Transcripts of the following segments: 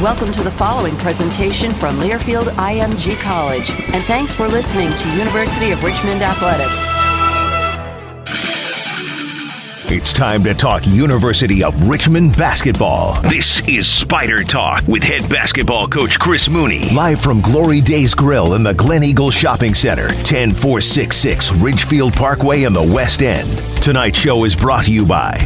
Welcome to the following presentation from Learfield IMG College, and thanks for listening to University of Richmond Athletics. It's time to talk University of Richmond basketball. This is Spider Talk with head basketball coach Chris Mooney. Live from Glory Days Grill in the Glen Eagle Shopping Center, 10466 Ridgefield Parkway in the West End. Tonight's show is brought to you by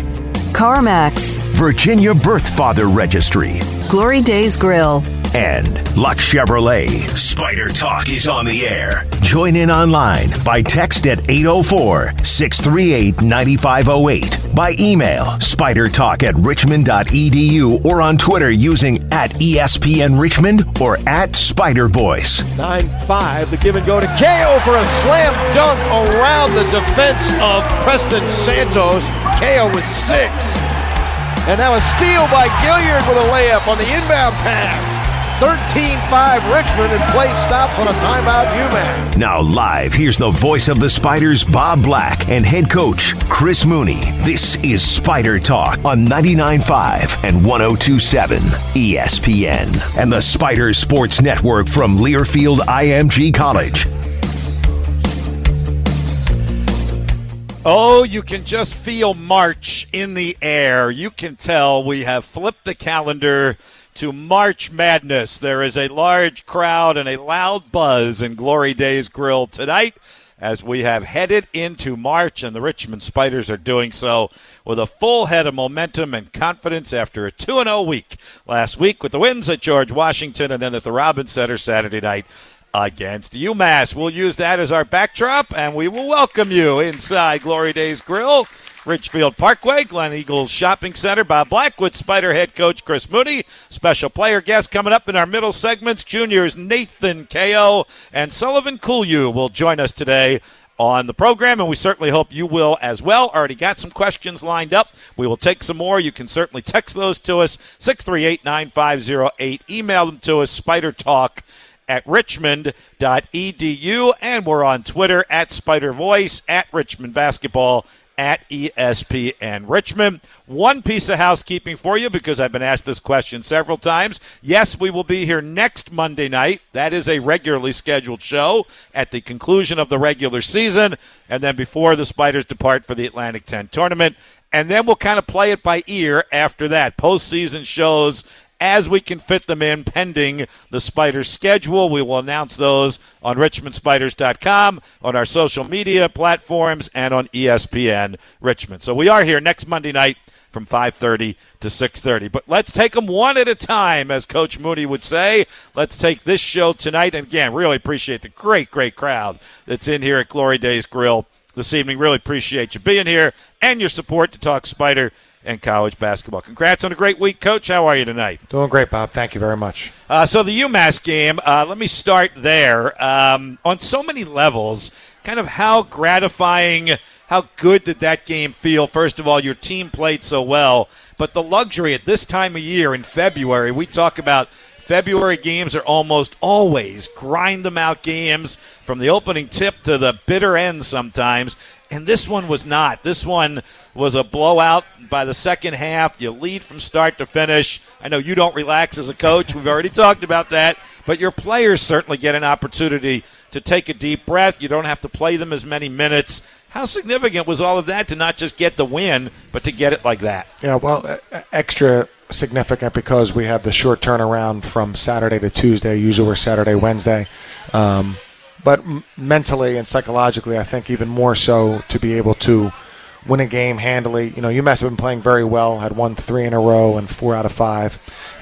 CarMax, Virginia Birth Father Registry, Glory Days Grill, and Lux Chevrolet. Spider Talk is on the air. Join in online by text at 804 638 9508, by email spidertalk at richmond.edu, or on Twitter using at ESPN Richmond or at Spider Voice. 9 5, the give and go to Cayo for a slam dunk around the defense of Preston Santos. Cayo with six. And now a steal by Gilyard with a layup on the inbound pass. 13-5 Richmond and play stops on a timeout UMass. Now live, here's the voice of the Spiders, Bob Black, and head coach Chris Mooney. This is Spider Talk on 99.5 and 102.7 ESPN and the Spiders Sports Network from Learfield IMG College. Oh, you can just feel March in the air. You can tell we have flipped the calendar to March Madness. There is a large crowd and a loud buzz in Glory Days Grill tonight as we have headed into March, and the Richmond Spiders are doing so with a full head of momentum and confidence after a 2 0 week last week with the wins at George Washington and then at the Robins Center Saturday night against UMass. We'll use that as our backdrop, and we will welcome you inside Glory Days Grill. Ridgefield Parkway, Glen Eagles Shopping Center. Bob Blackwood, Spider head coach Chris Mooney. Special player guest coming up in our middle segments. Juniors Nathan Cayo and Sullivan Kulju will join us today on the program, and we certainly hope you will as well. Already got some questions lined up. We will take some more. You can certainly text those to us, 638 9508. Email them to us, Spider Talk at richmond.edu. And we're on Twitter at Spider Voice, at Richmond Basketball, at ESPN Richmond. One piece of housekeeping for you because I've been asked this question several times. Yes, we will be here next Monday night. That is a regularly scheduled show at the conclusion of the regular season and then before the Spiders depart for the Atlantic 10 tournament. And then we'll kind of play it by ear after that. Postseason shows as we can fit them in pending the Spiders schedule. We will announce those on richmondspiders.com, on our social media platforms, and on ESPN Richmond. So we are here next Monday night from 5:30 to 6:30. But let's take them one at a time as coach Mooney would say. Let's take this show tonight and again, really appreciate the great great crowd that's in here at Glory Days Grill this evening. Really appreciate you being here and your support to talk Spider and college basketball. Congrats on a great week, Coach. How are you tonight? Doing great, Bob. Thank you very much. Uh, so the UMass game. Uh, let me start there. Um, on so many levels, kind of how gratifying, how good did that game feel? First of all, your team played so well, but the luxury at this time of year in February, we talk about. February games are almost always grind them out games from the opening tip to the bitter end sometimes and this one was not. This one was a blowout by the second half. You lead from start to finish. I know you don't relax as a coach. We've already talked about that. But your players certainly get an opportunity to take a deep breath. You don't have to play them as many minutes. How significant was all of that to not just get the win, but to get it like that? Yeah, well, extra significant because we have the short turnaround from Saturday to Tuesday. Usually we're Saturday, Wednesday. Um, but mentally and psychologically, I think even more so to be able to win a game handily. You know, UMass have been playing very well, had won three in a row and four out of five.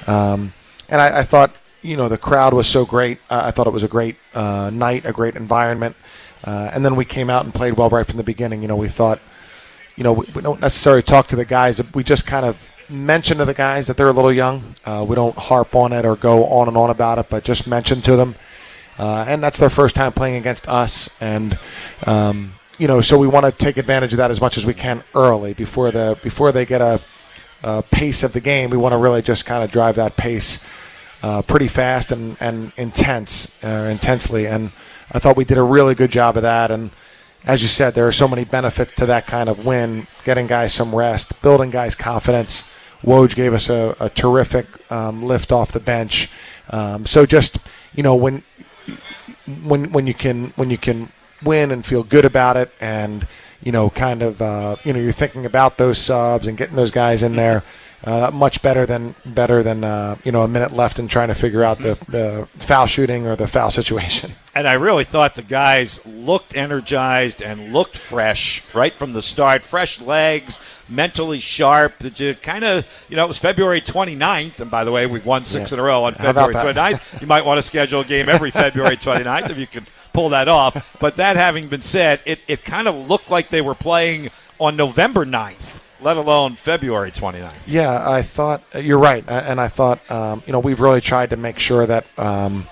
Um, and I, I, thought, you know, the crowd was so great. Uh, I thought it was a great uh, night, a great environment. Uh, and then we came out and played well right from the beginning. You know, we thought, you know, we, we don't necessarily talk to the guys. We just kind of mention to the guys that they're a little young. Uh, we don't harp on it or go on and on about it, but just mention to them uh, and that's their first time playing against us. And um, you know, so we want to take advantage of that as much as we can early before the before they get a, a pace of the game. We want to really just kind of drive that pace uh, pretty fast and and intense, uh, intensely. And I thought we did a really good job of that. And as you said, there are so many benefits to that kind of win: getting guys some rest, building guys' confidence Woj gave us a, a terrific um, lift off the bench. Um, so just you know when when when you can when you can win and feel good about it, and you know kind of uh, you know you're thinking about those subs and getting those guys in there. Uh, much better than better than uh, you know a minute left and trying to figure out the, the foul shooting or the foul situation. And I really thought the guys looked energized and looked fresh right from the start. Fresh legs, mentally sharp. Did you kind of, you know, it was February 29th. And by the way, we've won six Yeah. in a row on February 29th. You might want to schedule a game every February 29th if you can pull that off. But that having been said, it, it kind of looked like they were playing on November 9th, let alone February 29th. Yeah, I thought you're right, and I thought um, you know we've really tried to make sure that um,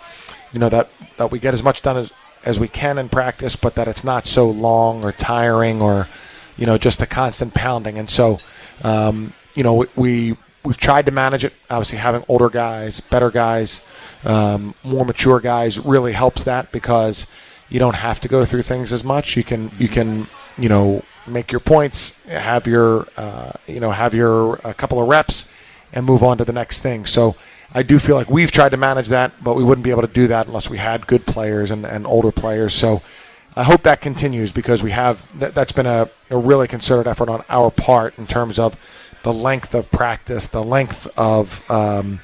you know that that we get as much done as as we can in practice, but that it's not so long or tiring or you know just the constant pounding. And so um, you know we, we we've tried to manage it. Obviously, having older guys, better guys, um, more mature guys really helps that because you don't have to go through things as much. You can you can you know make your points, have your uh, you know have your a couple of reps, and move on to the next thing. So I do feel like we've tried to manage that, but we wouldn't be able to do that unless we had good players and, and older players. So I hope that continues because we have that, that's been a, a really concerted effort on our part in terms of the length of practice, the length of um,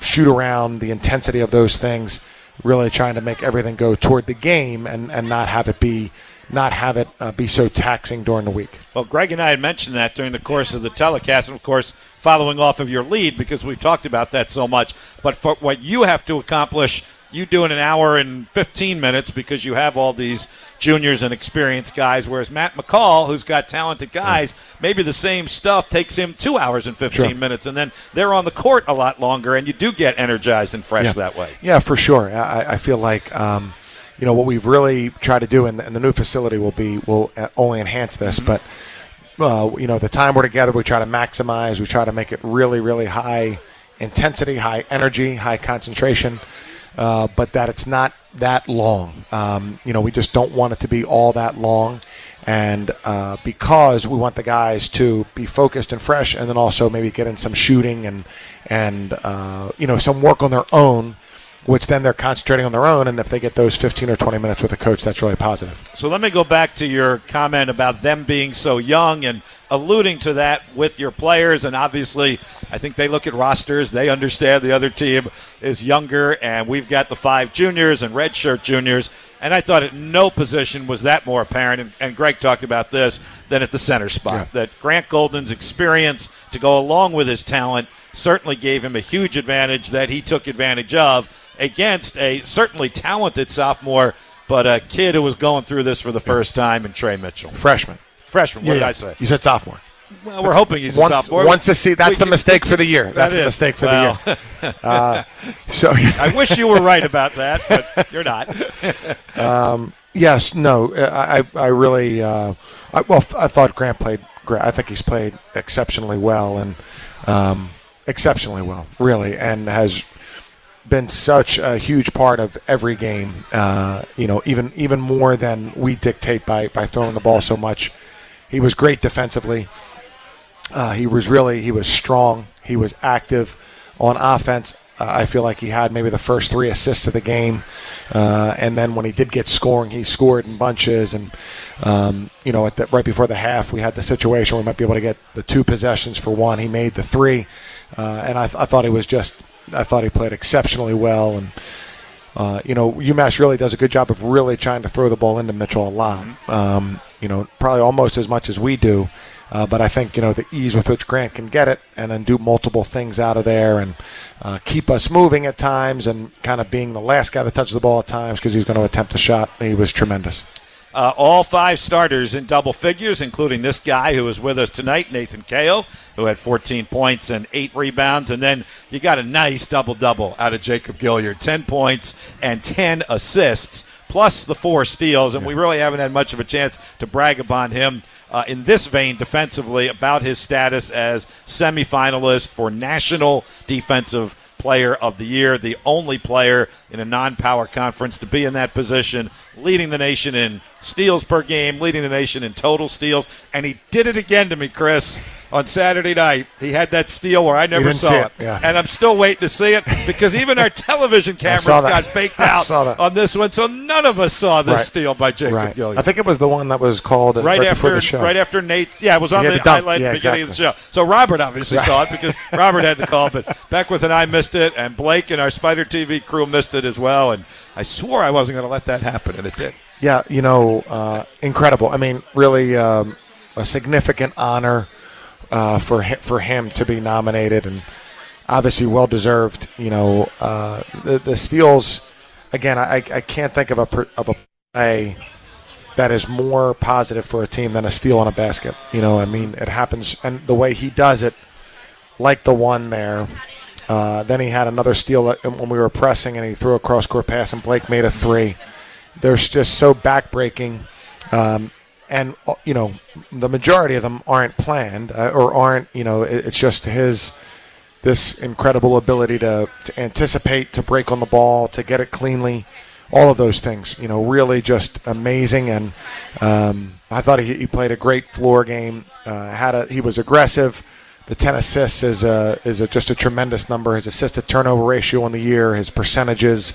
shoot around, the intensity of those things, really trying to make everything go toward the game and, and not have it be not have it uh, be so taxing during the week. Well, Greg and I had mentioned that during the course of the telecast, and of course, following off of your lead because we've talked about that so much. But for what you have to accomplish, you do in an hour and 15 minutes because you have all these juniors and experienced guys, whereas Matt McCall, who's got talented guys, maybe the same stuff takes him two hours and 15 Sure. minutes, and then they're on the court a lot longer, and you do get energized and fresh yeah. that way. Yeah, for sure. I, I feel like um, you know what we've really tried to do, and the, and the new facility will be will uh, only enhance this. But uh, you know, the time we're together, we try to maximize. We try to make it really, really high intensity, high energy, high concentration. Uh, but that it's not that long. Um, you know, we just don't want it to be all that long. And uh, because we want the guys to be focused and fresh, and then also maybe get in some shooting and and uh, you know some work on their own, which then they're concentrating on their own. And if they get those 15 or 20 minutes with a coach, that's really positive. So let me go back to your comment about them being so young and alluding to that with your players. And obviously, I think they look at rosters. They understand the other team is younger, and we've got the five juniors and redshirt juniors. And I thought at no position was that more apparent. And, and Greg talked about this than at the center spot. Yeah. That Grant Golden's experience to go along with his talent certainly gave him a huge advantage that he took advantage of against a certainly talented sophomore, but a kid who was going through this for the first time in Tre Mitchell. Freshman. Freshman, what did I say? You said sophomore. Well, we're hoping he's a once, sophomore. once a se- that's We- the mistake for the year. That's the mistake for the year. Uh, so I wish you were right about that, but you're not. Yes, no, I, I I really, uh, I, well, I thought Grant played great. I think he's played exceptionally well and um, exceptionally well, really, and has been such a huge part of every game. Uh, you know, even even more than we dictate by by throwing the ball so much. He was great defensively. Uh, he was really he was strong. He was active on offense. Uh, I feel like he had maybe the first three assists of the game, uh, and then when he did get scoring, he scored in bunches. And um, you know, at the, right before the half, we had the situation where we might be able to get the two possessions for one. He made the three, uh, and I, I thought he was just I thought he played exceptionally well. And uh, you know, UMass really does a good job of really trying to throw the ball into Mitchell a lot. Um, you know, probably almost as much as we do. Uh, but I think you know the ease with which Grant can get it and then do multiple things out of there and uh, keep us moving at times and kind of being the last guy that touches the ball at times because he's going to attempt a shot. He was tremendous. Uh, all five starters in double figures, including this guy who is with us tonight, Nathan Cayo, who had 14 points and eight rebounds. And then you got a nice double double out of Jacob Gilyard 10 points and 10 assists, plus the four steals. And we really haven't had much of a chance to brag upon him. Uh, in this vein, defensively, about his status as semifinalist for National Defensive Player of the Year, the only player in a non power conference to be in that position. Leading the nation in steals per game, leading the nation in total steals, and he did it again to me, Chris. On Saturday night, he had that steal where I never saw it, it, yeah. and I'm still waiting to see it because even our television cameras got faked out on this one, so none of us saw this Right. steal by Jacob Right. Gilyard. I think it was the one that was called uh, right, right, after the show. right after Nate's. Yeah, it was on the highlight Yeah, at the beginning exactly. of the show. So Robert obviously saw it because Robert had the call, but Beckwith and I missed it, and Blake and our Spider TV crew missed it as well. And I swore I wasn't going to let that happen, and it did. Yeah, you know, uh, incredible. I mean, really um, a significant honor uh, for him, for him to be nominated, and obviously well deserved. You know, uh, the the steals. Again, I, I can't think of a per- of a play that is more positive for a team than a steal on a basket. You know, I mean, it happens, and the way he does it, like the one there. Uh, then he had another steal when we were pressing, and he threw a cross court pass, and Blake made a three. They're just so backbreaking, um, and uh, you know the majority of them aren't planned uh, or aren't. You know, it, it's just his this incredible ability to, to anticipate, to break on the ball, to get it cleanly, all of those things. You know, really just amazing. And um, I thought he, he played a great floor game. Uh, had a he was aggressive. The ten assists is a is a, just a tremendous number. His assist to turnover ratio on the year, his percentages,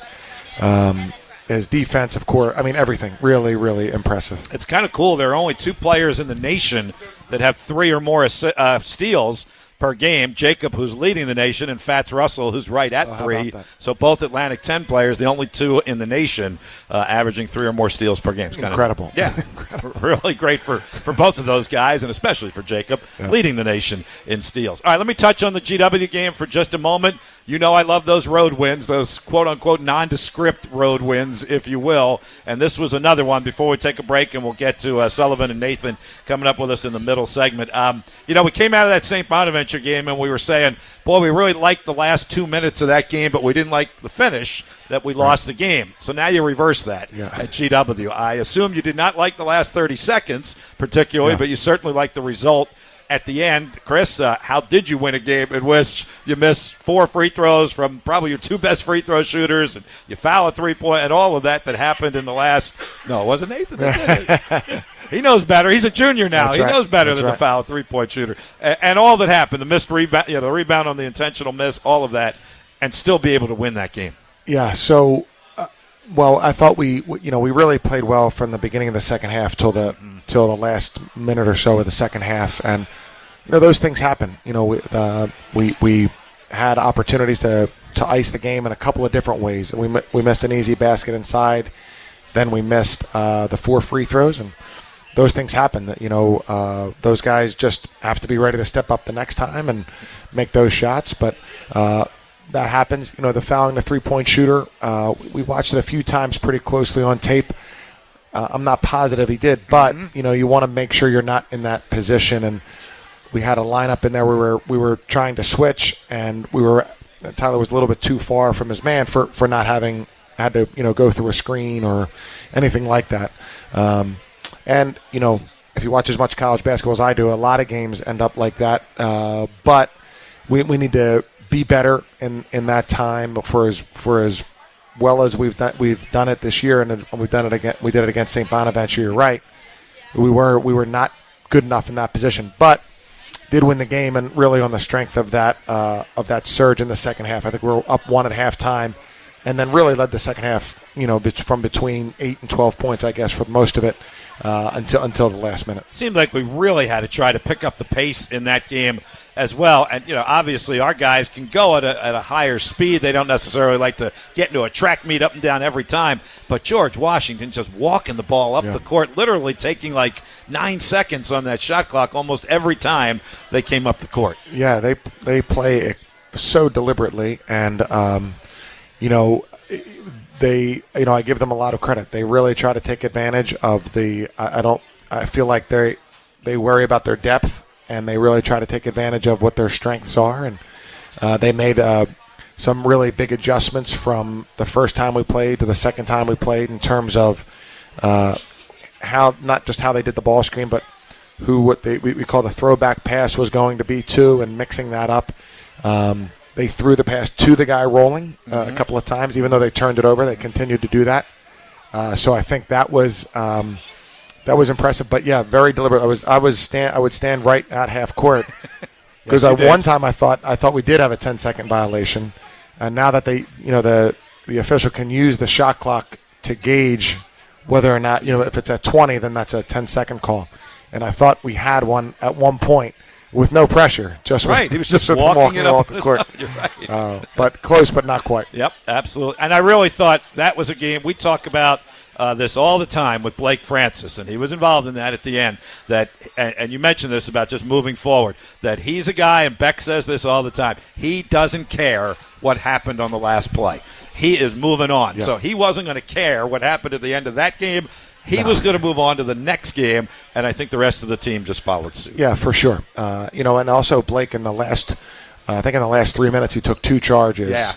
um, his defense, of course. I mean, everything. Really, really impressive. It's kind of cool. There are only two players in the nation that have three or more uh, steals per game. Jacob, who's leading the nation, and Fatts Russell, who's right at Oh, how three. So both Atlantic 10 players, the only two in the nation, uh, averaging three or more steals per game. It's kinda- Incredible. yeah, really great for, for both of those guys, and especially for Jacob, leading the nation in steals. All right, let me touch on the GW game for just a moment. You know I love those road wins, those quote unquote nondescript road wins, if you will. And this was another one before we take a break, and we'll get to uh, Sullivan and Nathan coming up with us in the middle segment. Um, you know, we came out of that St. Bonaventure game, and we were saying, boy, we really liked the last two minutes of that game, but we didn't like the finish that we lost the game. So now you reverse that Yeah. at GW. I assume you did not like the last 30 seconds particularly, Yeah. but you certainly liked the result at the end. Chris, uh, how did you win a game in which you missed four free throws from probably your two best free throw shooters and you foul a three point and all of that that happened in the last. No, it wasn't Nathan. that did it. he knows better. He's a junior now. That's he right. knows better That's than the foul three point shooter. And, and all that happened, the missed rebound, you know, the rebound on the intentional miss, all of that, and still be able to win that game. Yeah. So, uh, well, I thought we, we- you know, we really played well from the beginning of the second half till the till the last minute or so of the second half, and you know those things happen. You know, we uh, we, we had opportunities to to ice the game in a couple of different ways. We we missed an easy basket inside, then we missed uh, the four free throws, and those things happen. That you know, uh, those guys just have to be ready to step up the next time and make those shots. But uh, that happens. You know, the fouling the three point shooter. Uh, we watched it a few times pretty closely on tape. Uh, I'm not positive he did, but you know, you want to make sure you're not in that position. And we had a lineup in there where we were we were trying to switch, and we were Tyler was a little bit too far from his man for for not having had to you know go through a screen or anything like that. Um, and you know, if you watch as much college basketball as I do, a lot of games end up like that. Uh, but we, we need to be better in, in that time for as for as well as we've done we've done it this year, and we've done it again. We did it against St. Bonaventure. You're right. We were we were not good enough in that position, but did win the game, and really on the strength of that uh, of that surge in the second half. I think we were up one at halftime, and then really led the second half. You know, from between eight and twelve points, I guess, for most of it uh, until until the last minute. seemed like we really had to try to pick up the pace in that game as well. And, you know, obviously our guys can go at a, at a higher speed. They don't necessarily like to get into a track meet up and down every time. But George Washington just walking the ball up Yeah. the court, literally taking like nine seconds on that shot clock almost every time they came up the court. Yeah, they they play so deliberately, and um, you know they you know I give them a lot of credit. They really try to take advantage of the. I, I don't. I feel like they they worry about their depth, and they really try to take advantage of what their strengths are, and uh, they made. Uh, some really big adjustments from the first time we played to the second time we played in terms of uh, how not just how they did the ball screen, but who what they we, we call the throwback pass was going to be to, and mixing that up. Um, they threw the pass to the guy rolling uh, a couple of times, even though they turned it over. They continued to do that, Uh, so I think that was um, that was impressive. But yeah, very deliberate. I was I was stand I would stand right at half court because Yes, at one time I thought I thought we did have a 10 second violation, and now that they you know the the official can use the shot clock to gauge whether or not you know if it's at 20 then that's a 10 second call, and I thought we had one at one point with no pressure, just with- Right, he was just with walking it up off the court. You're right. uh, but close but not quite. Yep, absolutely. And I really thought that was a game. We talk about uh, this all the time with Blake Francis, and he was involved in that at the end. That and, and you mentioned this about just moving forward. That he's a guy, and Beck says this all the time. He doesn't care what happened on the last play. He is moving on. Yeah. So he wasn't going to care what happened at the end of that game. He was going to move on to the next game, and I think the rest of the team just followed suit. Yeah, for sure. Uh, you know, and also Blake in the last, uh, I think in the last three minutes he took two charges. Yeah.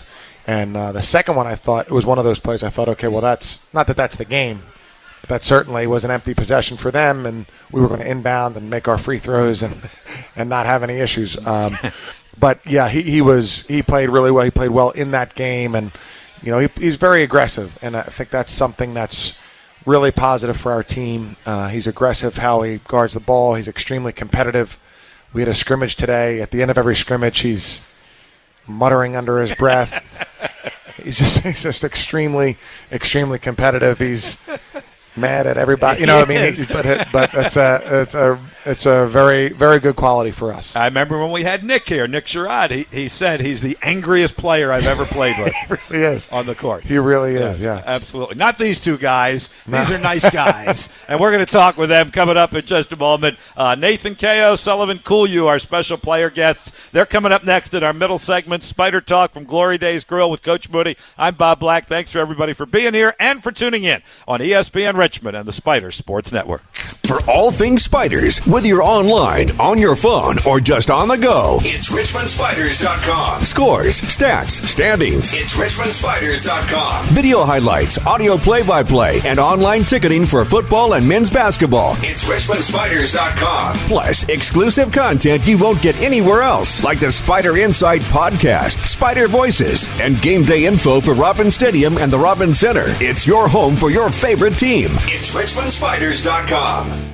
And uh, the second one, I thought it was one of those plays. I thought, okay, well, that's not that that's the game, but that certainly was an empty possession for them, and we were going to inbound and make our free throws and and not have any issues. Um, but yeah, he, he was he played really well. He played well in that game, and you know he, he's very aggressive, and I think that's something that's really positive for our team. Uh, he's aggressive how he guards the ball. He's extremely competitive. We had a scrimmage today. At the end of every scrimmage, he's muttering under his breath. he's just he's just extremely extremely competitive. He's mad at everybody. You know what I mean? He. But but it's a it's a it's a very very good quality for us. I remember when we had Nick here, Nick Sherod. He, he said he's the angriest player I've ever played with. He really is on the court. He really Yes, is. Yeah. absolutely. Not these two guys. These are nice guys, and we're going to talk with them coming up in just a moment. Uh, Nathan Cayo, Sullivan Kulju, our special player guests. They're coming up next in our middle segment. Spider Talk from Glory Days Grill with Coach Mooney. I'm Bob Black. Thanks for everybody for being here and for tuning in on ESPN Richmond and the Spider Sports Network. For all things spiders, whether you're online, on your phone, or just on the go, It's RichmondSpiders.com. scores, stats, standings, It's RichmondSpiders.com. video highlights, audio play by play, and online ticketing for football and men's basketball. It's RichmondSpiders.com. Plus, exclusive content you won't get anywhere else, like the Spider Insight podcast, Spider Voices, and game day info for Robin Stadium and the Robin Center. It's your home for your favorite team. It's RichmondSpiders.com.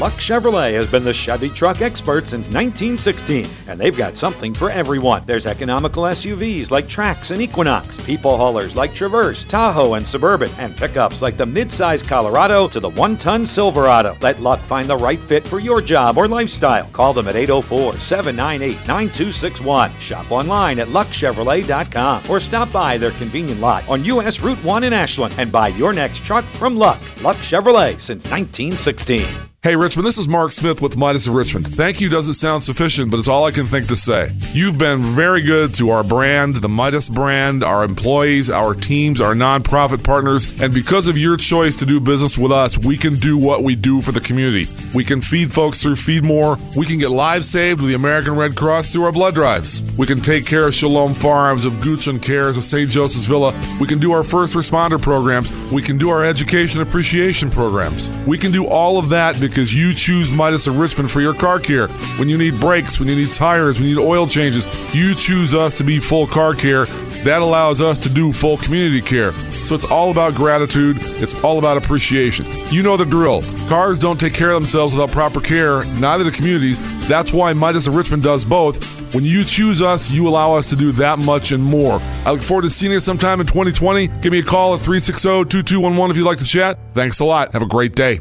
Luck Chevrolet has been the Chevy truck expert since 1916, and they've got something for everyone. There's economical SUVs like Trax and Equinox, people haulers like Traverse, Tahoe, and Suburban, and pickups like the midsize Colorado to the one ton Silverado. Let Luck find the right fit for your job or lifestyle. Call them at 804 798 9261. Shop online at luckchevrolet.com or stop by their convenient lot on US Route 1 in Ashland and buy your next truck from Luck. Luck Chevrolet since 1916. Hey Richmond, this is Mark Smith with Midas of Richmond. Thank you doesn't sound sufficient, but it's all I can think to say. You've been very good to our brand, the Midas brand, our employees, our teams, our nonprofit partners, and because of your choice to do business with us, we can do what we do for the community. We can feed folks through Feed More. We can get lives saved with the American Red Cross through our blood drives. We can take care of Shalom Farms, of Goochland Cares, of St. Joseph's Villa. We can do our first responder programs. We can do our education appreciation programs. We can do all of that because you choose Midas of Richmond for your car care. When you need brakes, when you need tires, when you need oil changes, you choose us to be full car care. That allows us to do full community care. So it's all about gratitude. It's all about appreciation. You know the drill. Cars don't take care of themselves without proper care, neither do communities. That's why Midas of Richmond does both. When you choose us, you allow us to do that much and more. I look forward to seeing you sometime in 2020. Give me a call at 360 2211 if you'd like to chat. Thanks a lot. Have a great day.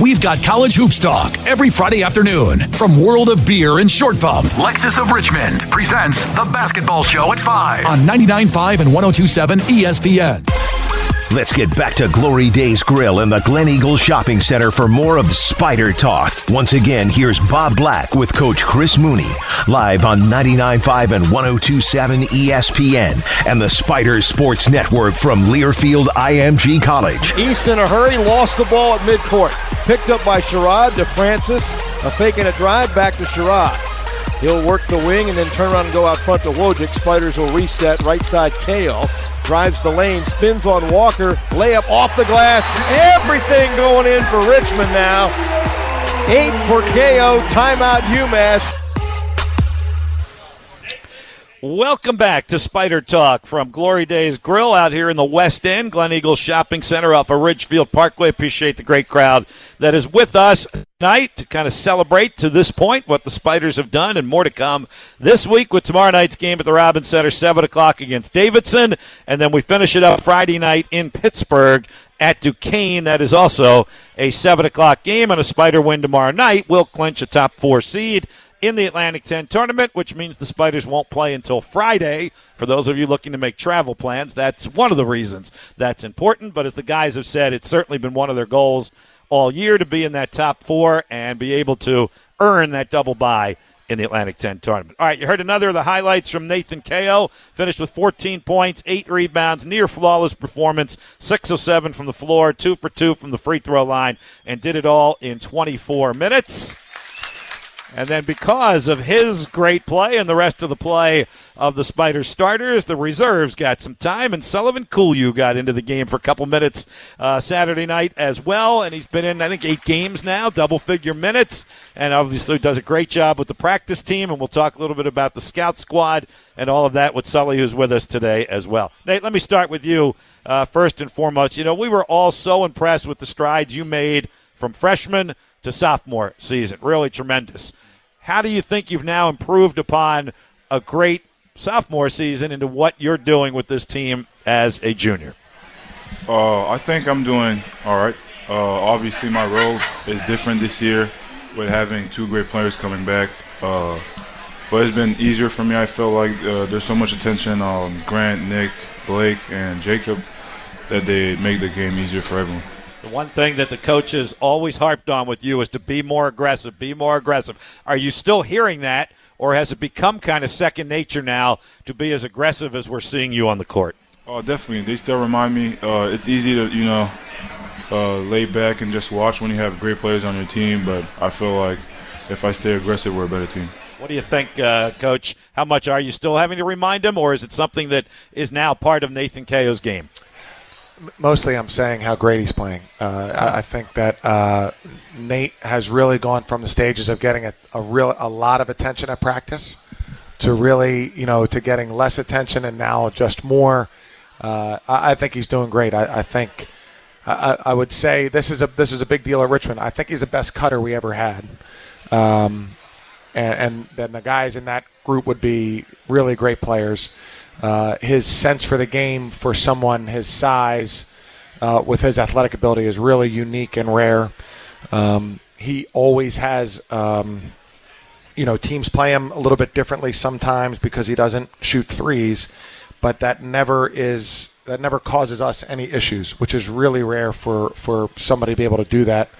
We've got college hoops talk every Friday afternoon from World of Beer and Short Pump Lexus of Richmond presents the basketball show at 5. on 99.5 and 102.7 ESPN. Let's get back to Glory Days Grill in the Glen Eagle Shopping Center for more of Spider Talk. Once again, here's Bob Black with Coach Chris Mooney, live on 99.5 and 102.7 ESPN and the Spider Sports Network from Learfield IMG College. East in a hurry, lost the ball at midcourt. Picked up by Sherod to Francis. A fake and a drive back to Sherod. He'll work the wing and then turn around and go out front to Wojcik. Spiders will reset right side Cayo. Drives the lane, spins on Walker. Layup off the glass. Everything going in for Richmond now. Eight for Cayo. Timeout UMass. Welcome back to Spider Talk from Glory Days Grill out here in the West End, Glen Eagles Shopping Center off of Ridgefield Parkway. Appreciate the great crowd that is with us tonight to kind of celebrate to this point what the Spiders have done and more to come this week with tomorrow night's game at the Robins Center, 7 o'clock against Davidson. And then we finish it up Friday night in Pittsburgh at Duquesne. That is also a 7 o'clock game, and a Spider win tomorrow night will clinch a top four seed in the Atlantic 10 tournament, which means the Spiders won't play until Friday. For those of you looking to make travel plans, that's one of the reasons that's important. But as the guys have said, it's certainly been one of their goals all year to be in that top four and be able to earn that double bye in the Atlantic 10 tournament. All right, you heard another of the highlights from Nathan Cayo. Finished with 14 points, 8 rebounds, near flawless performance, 6 of 7 from the floor, 2 for 2 from the free throw line, and did it all in 24 minutes. And then, because of his great play and the rest of the play of the Spider starters, the reserves got some time, and Sullivan Kulju got into the game for a couple minutes uh, Saturday night as well. And he's been in, I think, eight games now, double figure minutes, and obviously does a great job with the practice team. And we'll talk a little bit about the scout squad and all of that with Sully, who's with us today as well. Nate, let me start with you uh, first and foremost. You know, we were all so impressed with the strides you made from freshman to sophomore season. Really tremendous. How do you think you've now improved upon a great sophomore season into what you're doing with this team as a junior? Uh, I think I'm doing all right. Uh, obviously, my role is different this year with having two great players coming back. Uh, but it's been easier for me. I feel like uh, there's so much attention on Grant, Nick, Blake, and Jacob that they make the game easier for everyone. The one thing that the coaches always harped on with you is to be more aggressive, be more aggressive. Are you still hearing that, or has it become kind of second nature now to be as aggressive as we're seeing you on the court? Oh, definitely. They still remind me. Uh, it's easy to, you know, uh, lay back and just watch when you have great players on your team, but I feel like if I stay aggressive, we're a better team. What do you think, uh, Coach? How much are you still having to remind him, or is it something that is now part of Nathan Cayo's game? Mostly I'm saying how great he's playing. Uh, I, I, think that uh, Nate has really gone from the stages of getting a, a real a lot of attention at practice to really you know to getting less attention and now just more. Uh, I, I, think he's doing great. I, I think I, would say this is a this is a big deal at Richmond. I think he's the best cutter we ever had. Um, and, and then the guys in that group would be really great players. Uh, his sense for the game for someone his size uh, with his athletic ability is really unique and rare. Um, he always has, um, you know, teams play him a little bit differently sometimes because he doesn't shoot threes, but that never is that never causes us any issues, which is really rare for for somebody to be able to do that.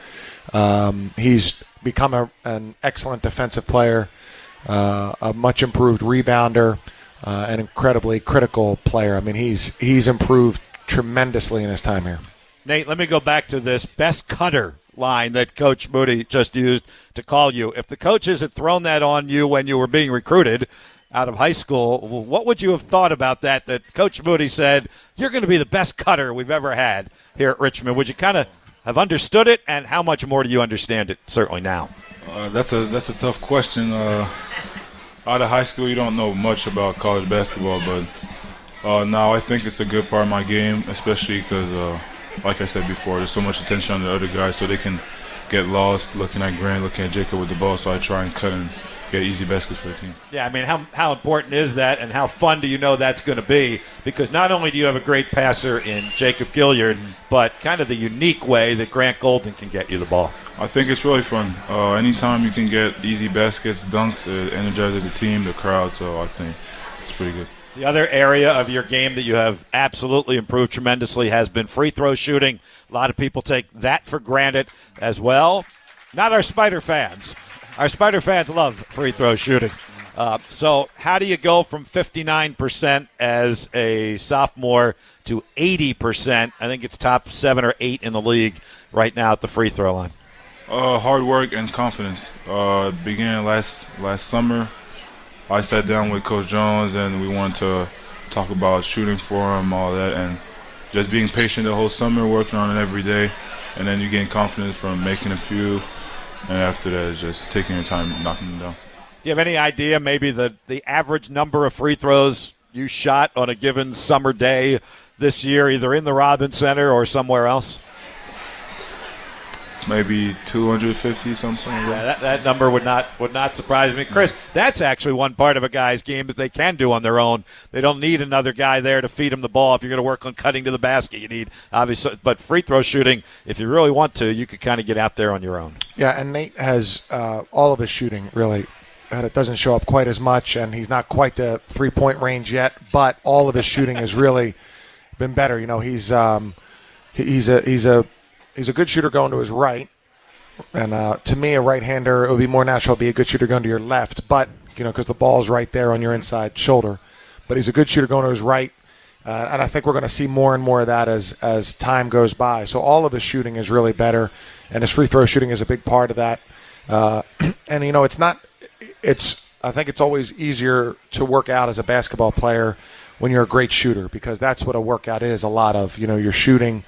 Um, he's become a, an excellent defensive player, uh, a much improved rebounder uh, an incredibly critical player. I mean, he's he's improved tremendously in his time here. Nate, let me go back to this best cutter line that Coach Mooney just used to call you. If the coaches had thrown that on you when you were being recruited out of high school, what would you have thought about that? That Coach Mooney said you're going to be the best cutter we've ever had here at Richmond. Would you kind of have understood it, and how much more do you understand it? Certainly now. Uh, that's a that's a tough question. Uh, out of high school, you don't know much about college basketball, but uh, now I think it's a good part of my game, especially because, uh, like I said before, there's so much attention on the other guys, so they can get lost looking at Grant, looking at Jacob with the ball. So I try and cut and get easy baskets for the team. Yeah, I mean, how, how important is that, and how fun do you know that's going to be? Because not only do you have a great passer in Jacob Gilyard, but kind of the unique way that Grant Golden can get you the ball. I think it's really fun. Uh, anytime you can get easy baskets, dunks, it energizes the team, the crowd. So I think it's pretty good. The other area of your game that you have absolutely improved tremendously has been free throw shooting. A lot of people take that for granted as well. Not our Spider fans. Our Spider fans love free throw shooting. Uh, so, how do you go from 59% as a sophomore to 80%? I think it's top seven or eight in the league right now at the free throw line. Uh, hard work and confidence. Uh, began last last summer. I sat down with Coach Jones and we wanted to talk about shooting for him, all that, and just being patient the whole summer, working on it every day, and then you gain confidence from making a few, and after that, it's just taking your time, knocking them down. Do you have any idea maybe the, the average number of free throws you shot on a given summer day this year, either in the Robin Center or somewhere else? Maybe 250 something. Like Yeah, that. that, that number would not would not surprise me, Chris. That's actually one part of a guy's game that they can do on their own. They don't need another guy there to feed him the ball. If you're going to work on cutting to the basket, you need obviously, but free throw shooting, if you really want to, you could kind of get out there on your own. Yeah, and Nate has uh, all of his shooting really. And it doesn't show up quite as much, and he's not quite the three point range yet. But all of his shooting has really been better. You know, he's um, he's a he's a he's a good shooter going to his right, and uh, to me, a right hander it would be more natural to be a good shooter going to your left. But you know, because the ball's right there on your inside shoulder. But he's a good shooter going to his right, uh, and I think we're going to see more and more of that as as time goes by. So all of his shooting is really better, and his free throw shooting is a big part of that. Uh, and you know, it's not. It's. I think it's always easier to work out as a basketball player when you're a great shooter because that's what a workout is. A lot of you know you're shooting,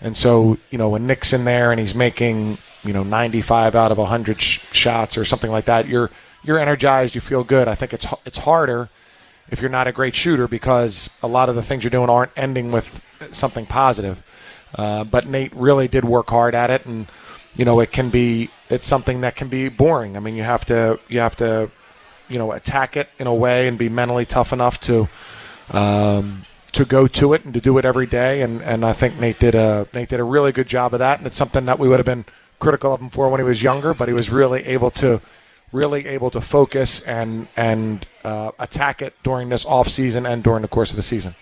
and so you know when Nick's in there and he's making you know 95 out of 100 sh- shots or something like that, you're you're energized. You feel good. I think it's it's harder if you're not a great shooter because a lot of the things you're doing aren't ending with something positive. Uh, but Nate really did work hard at it, and you know it can be it's something that can be boring. I mean, you have to you have to you know attack it in a way and be mentally tough enough to um, to go to it and to do it every day. And, and I think Nate did a Nate did a really good job of that. And it's something that we would have been critical of him for when he was younger, but he was really able to really able to focus and and uh, attack it during this off season and during the course of the season.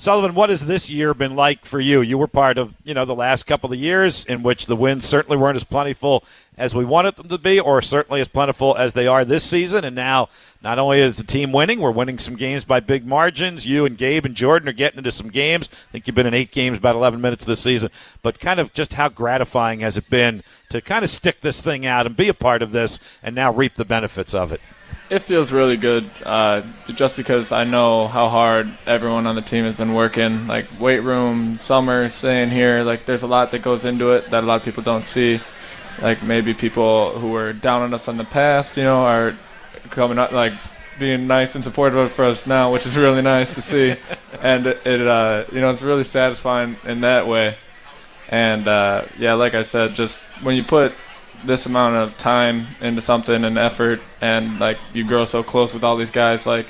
Sullivan, what has this year been like for you? You were part of, you know, the last couple of years in which the wins certainly weren't as plentiful as we wanted them to be, or certainly as plentiful as they are this season. And now, not only is the team winning, we're winning some games by big margins. You and Gabe and Jordan are getting into some games. I think you've been in eight games, about 11 minutes this season. But kind of just how gratifying has it been to kind of stick this thing out and be a part of this and now reap the benefits of it? It feels really good, uh, just because I know how hard everyone on the team has been working. Like weight room, summer, staying here. Like there's a lot that goes into it that a lot of people don't see. Like maybe people who were down on us in the past, you know, are coming up like being nice and supportive for us now, which is really nice to see. and it, it uh, you know, it's really satisfying in that way. And uh, yeah, like I said, just when you put this amount of time into something and effort and like you grow so close with all these guys like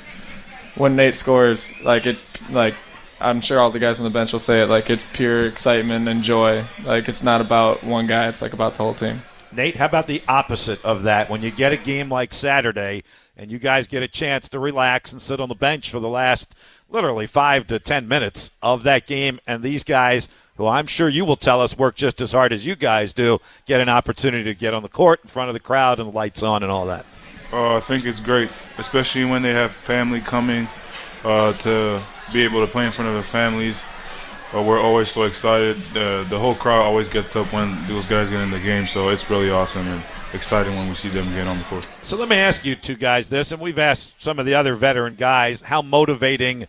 when Nate scores like it's like I'm sure all the guys on the bench will say it like it's pure excitement and joy like it's not about one guy it's like about the whole team Nate, how about the opposite of that? When you get a game like Saturday and you guys get a chance to relax and sit on the bench for the last literally five to ten minutes of that game, and these guys, who I'm sure you will tell us work just as hard as you guys do, get an opportunity to get on the court in front of the crowd and the lights on and all that. Uh, I think it's great, especially when they have family coming uh, to be able to play in front of their families. Uh, we're always so excited. The the whole crowd always gets up when those guys get in the game, so it's really awesome and exciting when we see them get on the court. So let me ask you two guys this, and we've asked some of the other veteran guys how motivating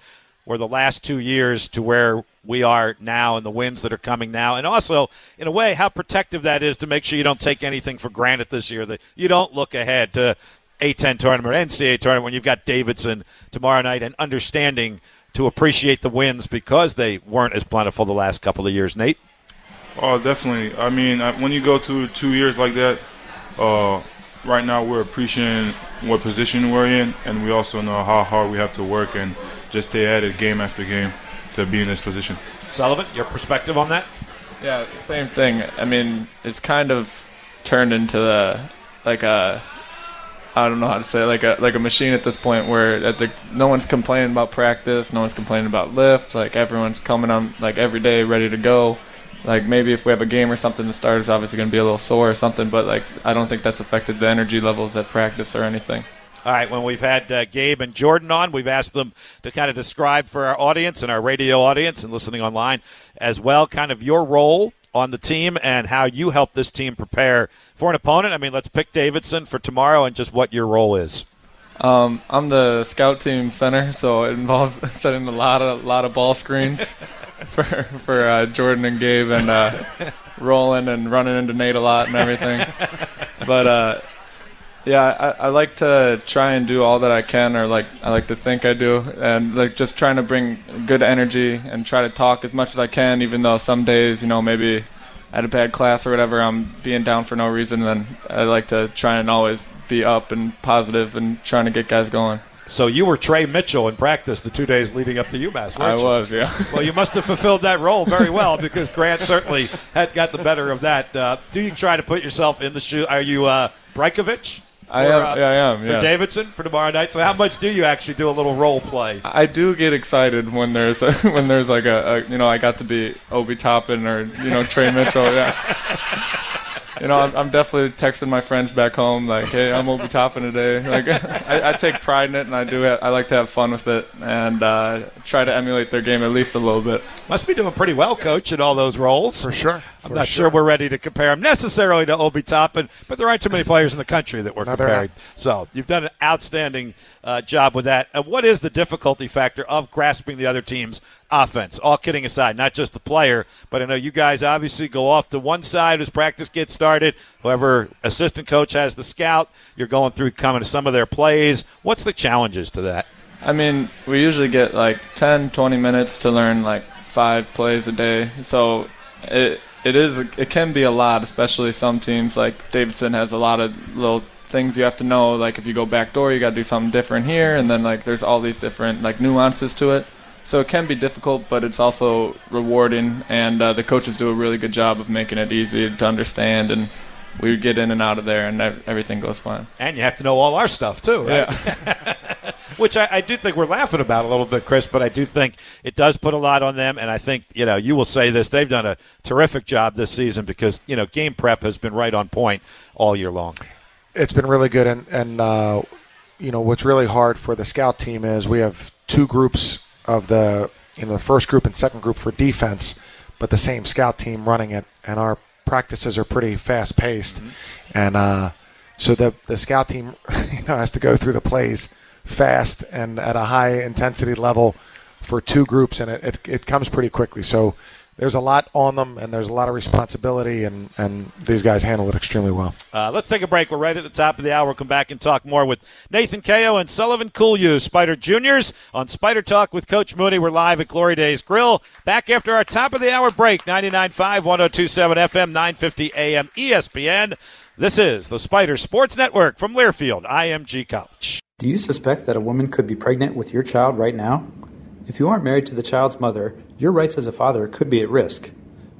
were the last two years to where we are now and the wins that are coming now, and also in a way how protective that is to make sure you don't take anything for granted this year. That you don't look ahead to A10 tournament, or NCAA tournament when you've got Davidson tomorrow night, and understanding to appreciate the wins because they weren't as plentiful the last couple of years. Nate. Oh, definitely. I mean, when you go through two years like that, uh, right now we're appreciating what position we're in, and we also know how hard we have to work and just stay at it game after game to be in this position. Sullivan, your perspective on that? Yeah, same thing. I mean, it's kind of turned into the like a I don't know how to say it, like a like a machine at this point where at the no one's complaining about practice, no one's complaining about lift, like everyone's coming on like every day ready to go. Like maybe if we have a game or something, the starter's obviously going to be a little sore or something, but like I don't think that's affected the energy levels at practice or anything. All right, when we've had uh, Gabe and Jordan on, we've asked them to kind of describe for our audience and our radio audience and listening online as well, kind of your role on the team and how you help this team prepare for an opponent. I mean, let's pick Davidson for tomorrow and just what your role is. Um, I'm the scout team center, so it involves setting a lot of lot of ball screens for for uh, Jordan and Gabe and uh, rolling and running into Nate a lot and everything. But uh, Yeah, I, I like to try and do all that I can, or like I like to think I do, and like just trying to bring good energy and try to talk as much as I can, even though some days, you know, maybe at a bad class or whatever, I'm being down for no reason. Then I like to try and always be up and positive and trying to get guys going. So you were Tre Mitchell in practice the two days leading up to UMass, I you? was, yeah. well, you must have fulfilled that role very well because Grant certainly had got the better of that. Uh, do you try to put yourself in the shoe? Are you uh, Brajkovic? I am. uh, yeah, I am. For. Davidson for tomorrow night. So how much do you actually do a little role play? I do get excited when there's a, when there's like a, a you know I got to be Obi Toppin or you know Tre Mitchell. Yeah. You know, I'm, I'm definitely texting my friends back home like, "Hey, I'm Obi Toppin today." Like, I, I take pride in it, and I do. Have, I like to have fun with it, and uh, try to emulate their game at least a little bit. Must be doing pretty well, coach, in all those roles. For sure. I'm For not sure. we're ready to compare him necessarily to Obi Toppin, but there aren't too many players in the country that we're No, they're comparing. So you've done an outstanding uh, job with that. And what is the difficulty factor of grasping the other team's offense? All kidding aside, not just the player, but I know you guys obviously go off to one side as practice gets started. Whoever assistant coach has the scout, you're going through coming to some of their plays. What's the challenges to that? I mean, we usually get like 10, 20 minutes to learn like five plays a day. So it it is it can be a lot, especially some teams like Davidson has a lot of little things you have to know. Like if you go back door, you got to do something different here, and then like there's all these different like nuances to it. So it can be difficult, but it's also rewarding, and uh, the coaches do a really good job of making it easy to understand and. We get in and out of there, and everything goes fine. And you have to know all our stuff too, right? Yeah. Which I, I do think we're laughing about a little bit, Chris, but I do think it does put a lot on them. And I think, you know, you will say this, they've done a terrific job this season because, you know, game prep has been right on point all year long. It's been really good, and and uh, you know what's really hard for the scout team is we have two groups of the you know the first group and second group for defense, but the same scout team running it, and our practices are pretty fast paced, and uh, so the the scout team you know has to go through the plays fast and at a high intensity level for two groups, and it, it, it comes pretty quickly. So there's a lot on them, and there's a lot of responsibility, and, and these guys handle it extremely well. Uh, let's take a break. We're right at the top of the hour. We'll come back and talk more with Nathan Cayo and Sullivan Kulju, Spider Juniors, on Spider Talk with Coach Mooney. We're live at Glory Days Grill. Back after our top of the hour break, 99.5, 1027 FM, 950 AM, ESPN. This is the Spider Sports Network from Learfield, IMG College. Do you suspect that a woman could be pregnant with your child right now? If you aren't married to the child's mother, your rights as a father could be at risk.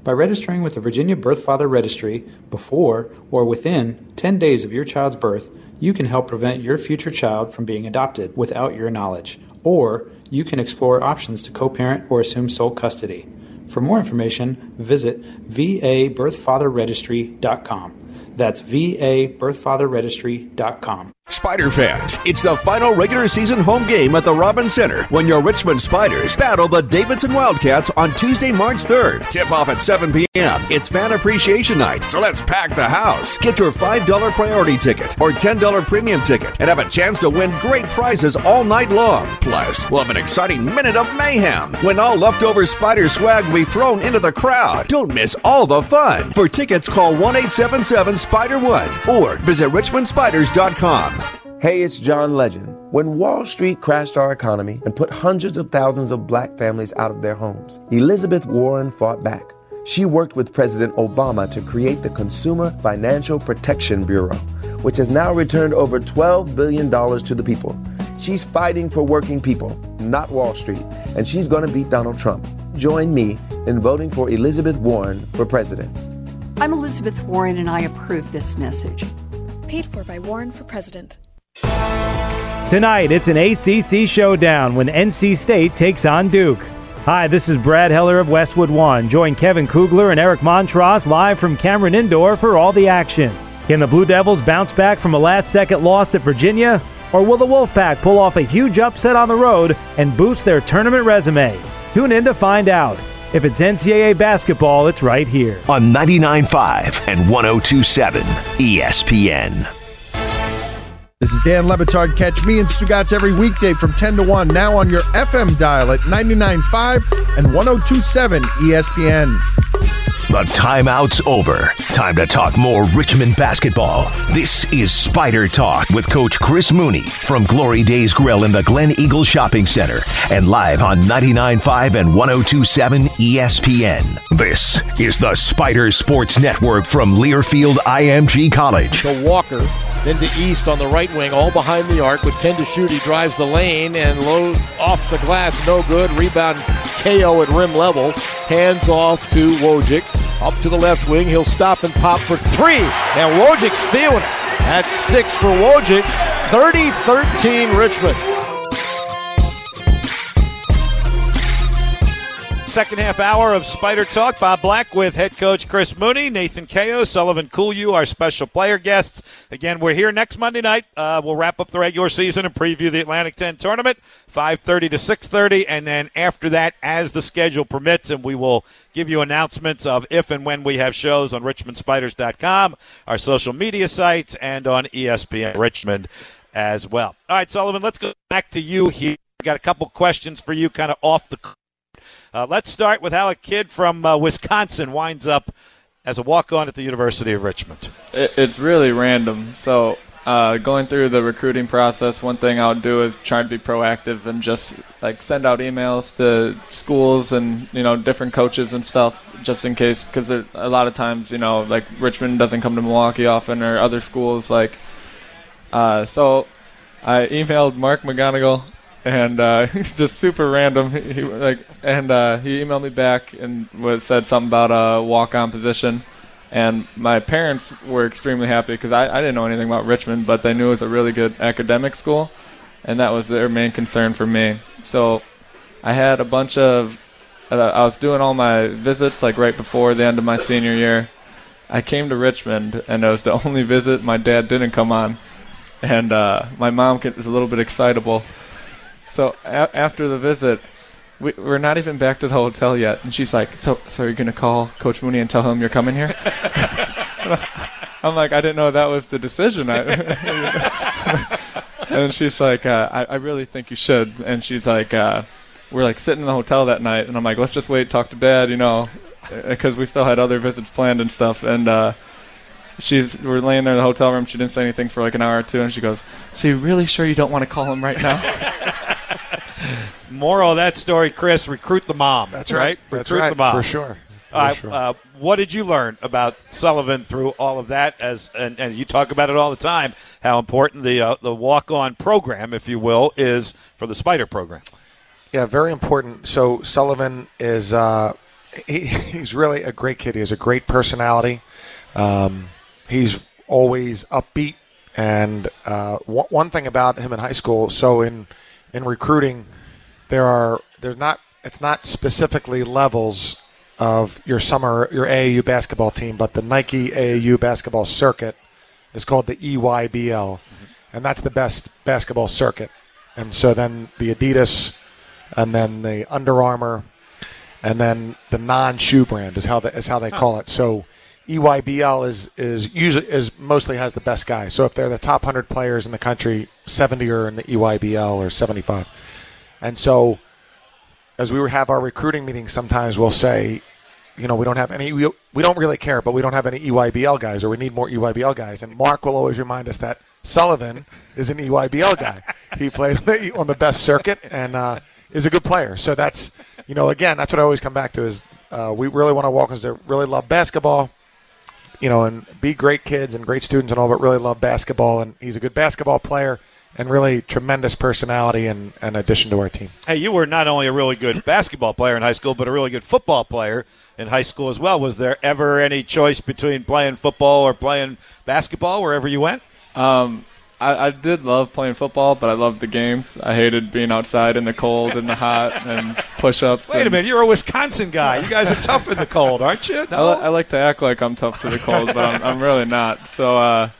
By registering with the Virginia Birth Father Registry before or within 10 days of your child's birth, you can help prevent your future child from being adopted without your knowledge, or you can explore options to co parent or assume sole custody. For more information, visit vabirthfatherregistry.com. That's vabirthfatherregistry.com. Spider fans, it's the final regular season home game at the Robins Center when your Richmond Spiders battle the Davidson Wildcats on Tuesday, March 3rd. Tip off at 7 p.m. It's fan appreciation night, so let's pack the house. Get your $5 priority ticket or $10 premium ticket and have a chance to win great prizes all night long. Plus, we'll have an exciting minute of mayhem when all leftover Spider swag will be thrown into the crowd. Don't miss all the fun. For tickets, call 1 877 Spider 1 or visit RichmondSpiders.com. Hey, it's John Legend. When Wall Street crashed our economy and put hundreds of thousands of black families out of their homes, Elizabeth Warren fought back. She worked with President Obama to create the Consumer Financial Protection Bureau, which has now returned over $12 billion to the people. She's fighting for working people, not Wall Street, and she's going to beat Donald Trump. Join me in voting for Elizabeth Warren for president. I'm Elizabeth Warren, and I approve this message. Paid for by Warren for president. Tonight, it's an ACC showdown when NC State takes on Duke. Hi, this is Brad Heller of Westwood One. Join Kevin Kugler and Eric Montross live from Cameron Indoor for all the action. Can the Blue Devils bounce back from a last second loss at Virginia? Or will the Wolfpack pull off a huge upset on the road and boost their tournament resume? Tune in to find out. If it's NCAA basketball, it's right here. On 99.5 and 102.7 ESPN. This is Dan Le Batard. Catch me and Stugatz every weekday from 10 to 1, now on your FM dial at 99.5 and 102.7 ESPN. The timeout's over. Time to talk more Richmond basketball. This is Spider Talk with Coach Chris Mooney from Glory Days Grill in the Glen Eagle Shopping Center and live on 99.5 and 102.7 ESPN. This is the Spider Sports Network from Learfield IMG College. To Walker, then to East on the right wing, all behind the arc with 10 to shoot. He drives the lane and low off the glass, no good. Rebound Cayo at rim level. Hands off to Wojcik. Up to the left wing. He'll stop and pop for three. And Wojcik's feeling it. That's six for Wojcik. 30 13 Richmond. Second half hour of Spider Talk. Bob Black with head coach Chris Mooney, Nathan Cayo, Sullivan Kulju, our special player guests. Again, we're here next Monday night. Uh, we'll wrap up the regular season and preview the Atlantic 10 tournament, 5:30 to 6:30, and then after that, as the schedule permits, and we will give you announcements of if and when we have shows on RichmondSpiders.com, our social media sites, and on ESPN Richmond as well. All right, Sullivan, let's go back to you here. Got a couple questions for you, kind of off the uh, let's start with how a kid from uh, Wisconsin winds up as a walk on at the University of Richmond. It, it's really random. So, uh, going through the recruiting process, one thing I'll do is try to be proactive and just like send out emails to schools and you know different coaches and stuff, just in case. Because a lot of times, you know, like Richmond doesn't come to Milwaukee often, or other schools like. Uh, so, I emailed Mark McGonigal and uh, just super random. He, he like, and uh, he emailed me back and was said something about a walk-on position. And my parents were extremely happy because I, I didn't know anything about Richmond, but they knew it was a really good academic school, and that was their main concern for me. So I had a bunch of, uh, I was doing all my visits like right before the end of my senior year. I came to Richmond, and it was the only visit my dad didn't come on, and uh, my mom is a little bit excitable. So a- after the visit, we, we're not even back to the hotel yet, and she's like, "So, so you're gonna call Coach Mooney and tell him you're coming here?" I'm like, "I didn't know that was the decision." and she's like, uh, I, "I really think you should." And she's like, uh, "We're like sitting in the hotel that night," and I'm like, "Let's just wait, talk to Dad," you know, because we still had other visits planned and stuff, and. uh she's we're laying there in the hotel room. She didn't say anything for like an hour or two, and she goes, "So you really sure you don't want to call him right now?" Moral of that story, Chris: recruit the mom. That's right. Recruit That's right, the mom for sure. Right, sure. uh, what did you learn about Sullivan through all of that? As and, and you talk about it all the time, how important the uh, the walk on program, if you will, is for the Spider program. Yeah, very important. So Sullivan is uh, he, he's really a great kid. He has a great personality. Um, he's always upbeat. And uh, one one thing about him in high school, so in in recruiting, there are there's not it's not specifically levels of your summer your AAU basketball team, but the Nike AAU basketball circuit is called the EYBL, and that's the best basketball circuit. And so then the Adidas, and then the Under Armour, and then the non-shoe brand is how the, is how they call it. So EYBL is is usually is mostly has the best guys. So if they're the top hundred players in the country, seventy are in the EYBL or seventy five. And so as we have our recruiting meetings, sometimes we'll say, you know, we don't have any, we, we don't really care, but we don't have any EYBL guys, or we need more EYBL guys. And Mark will always remind us that Sullivan is an EYBL guy. He played on the, best circuit and uh, is a good player. So that's, you know, again, that's what I always come back to is uh, we really want our walk us to really love basketball, you know, and be great kids and great students and all, but really love basketball. And he's a good basketball player and really tremendous personality and an addition to our team. Hey, you were not only a really good basketball player in high school, but a really good football player in high school as well. Was there ever any choice between playing football or playing basketball wherever you went? Um, I, I did love playing football, but I loved the games. I hated being outside in the cold and the hot and push-ups. Wait a minute, you're a Wisconsin guy. You guys are tough in the cold, aren't you? I, li- I like to act like I'm tough to the cold, but I'm, I'm really not. So, uh,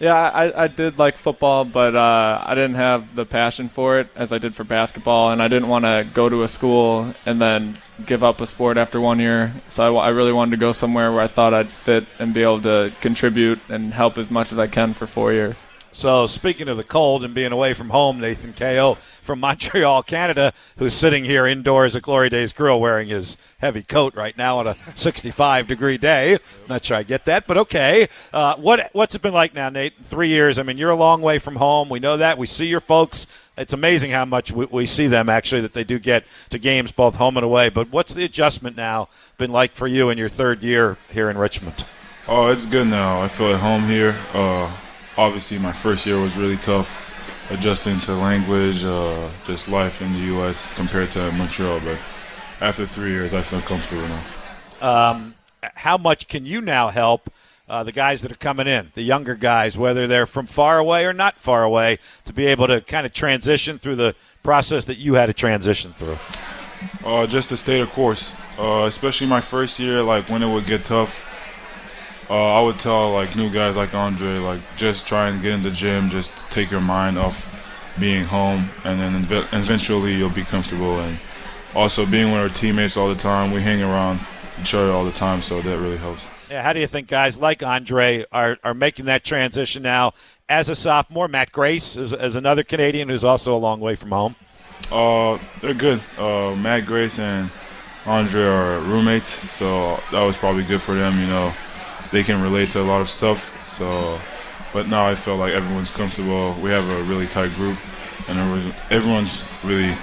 yeah, I, I did like football, but uh, I didn't have the passion for it as I did for basketball, and I didn't want to go to a school and then give up a sport after one year. So I, I really wanted to go somewhere where I thought I'd fit and be able to contribute and help as much as I can for four years. So, speaking of the cold and being away from home, Nathan Cayo from Montreal, Canada, who's sitting here indoors at Glory Days Grill wearing his heavy coat right now on a 65 degree day. Not sure I get that, but okay. Uh, what what's it been like now, Nate? Three years. I mean, you're a long way from home. We know that. We see your folks. It's amazing how much we, we see them actually that they do get to games both home and away. But what's the adjustment now been like for you in your third year here in Richmond? Oh, it's good now. I feel at home here. Uh, obviously, my first year was really tough, adjusting to language, uh, just life in the U.S. compared to Montreal. But after three years, I feel comfortable now. Um, how much can you now help uh, the guys that are coming in, the younger guys, whether they're from far away or not far away, to be able to kind of transition through the process that you had to transition through? Uh, just to stay the course, uh, especially my first year, like when it would get tough. Uh, I would tell like new guys like Andre, like just try and get in the gym, just take your mind off being home, and then ev- eventually you'll be comfortable. And also being with our teammates all the time, we hang around each other all the time, so that really helps. Yeah, how do you think guys like Andre are, are making that transition now as a sophomore? Matt Grace is, is another Canadian who's also a long way from home. Uh, they're good. Uh, Matt Grace and Andre are roommates, so that was probably good for them. You know, they can relate to a lot of stuff. So, but now I feel like everyone's comfortable. We have a really tight group, and everyone's, really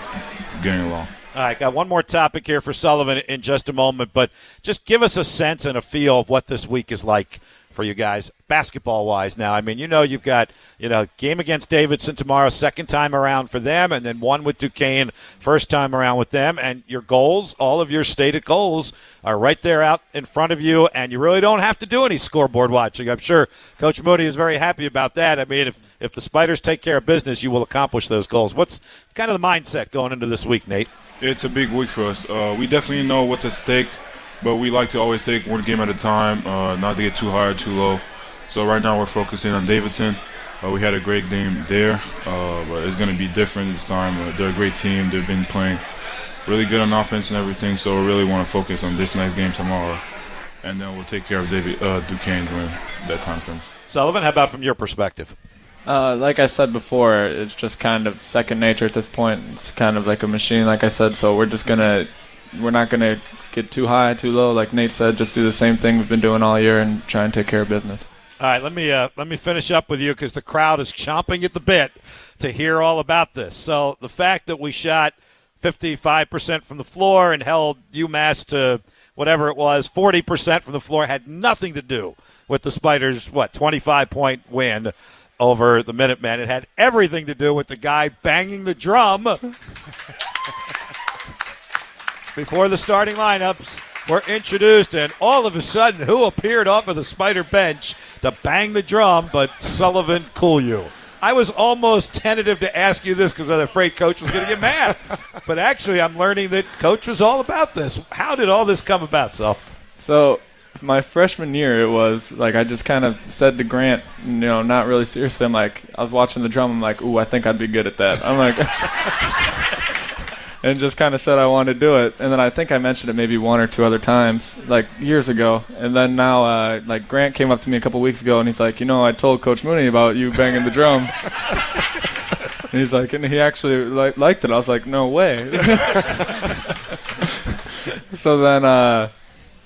getting along. All right, got one more topic here for Sullivan in just a moment, but just give us a sense and a feel of what this week is like for you guys, basketball wise. Now, I mean, you know, you've got you know game against Davidson tomorrow, second time around for them, and then one with Duquesne, first time around with them, and your goals, all of your stated goals, are right there out in front of you, and you really don't have to do any scoreboard watching. I'm sure Coach Mooney is very happy about that. I mean, if if the Spiders take care of business, you will accomplish those goals. What's kind of the mindset going into this week, Nate? It's a big week for us. Uh, we definitely know what's at stake, but we like to always take one game at a time, uh, not to get too high or too low. So right now we're focusing on Davidson. Uh, we had a great game there, uh, but it's going to be different this time. Uh, they're a great team. They've been playing really good on offense and everything, so we really want to focus on this next game tomorrow, and then we'll take care of David uh, Duquesne when that time comes. Sullivan, how about from your perspective? Uh, like I said before, it's just kind of second nature at this point. It's kind of like a machine, like I said. So we're just gonna, we're not gonna get too high, too low. Like Nate said, just do the same thing we've been doing all year and try and take care of business. All right, let me uh, let me finish up with you because the crowd is chomping at the bit to hear all about this. So the fact that we shot 55% from the floor and held UMass to whatever it was, 40% from the floor, had nothing to do with the Spiders' what 25 point win over the Minutemen. It had everything to do with the guy banging the drum before the starting lineups were introduced, and all of a sudden, who appeared off of the Spider bench to bang the drum but Sullivan Kulju? I was almost tentative to ask you this because I was afraid Coach was going to get mad. but actually, I'm learning that Coach was all about this. How did all this come about, Sal? So my freshman year, it was like I just kind of said to Grant, you know, not really seriously. I'm like, I was watching the drum. I'm like, ooh, I think I'd be good at that. I'm like, and just kind of said I wanted to do it. And then I think I mentioned it maybe one or two other times, like years ago. And then now, uh, like Grant came up to me a couple weeks ago, and he's like, you know, I told Coach Mooney about you banging the drum. and he's like, and he actually li- liked it. I was like, no way. so then. uh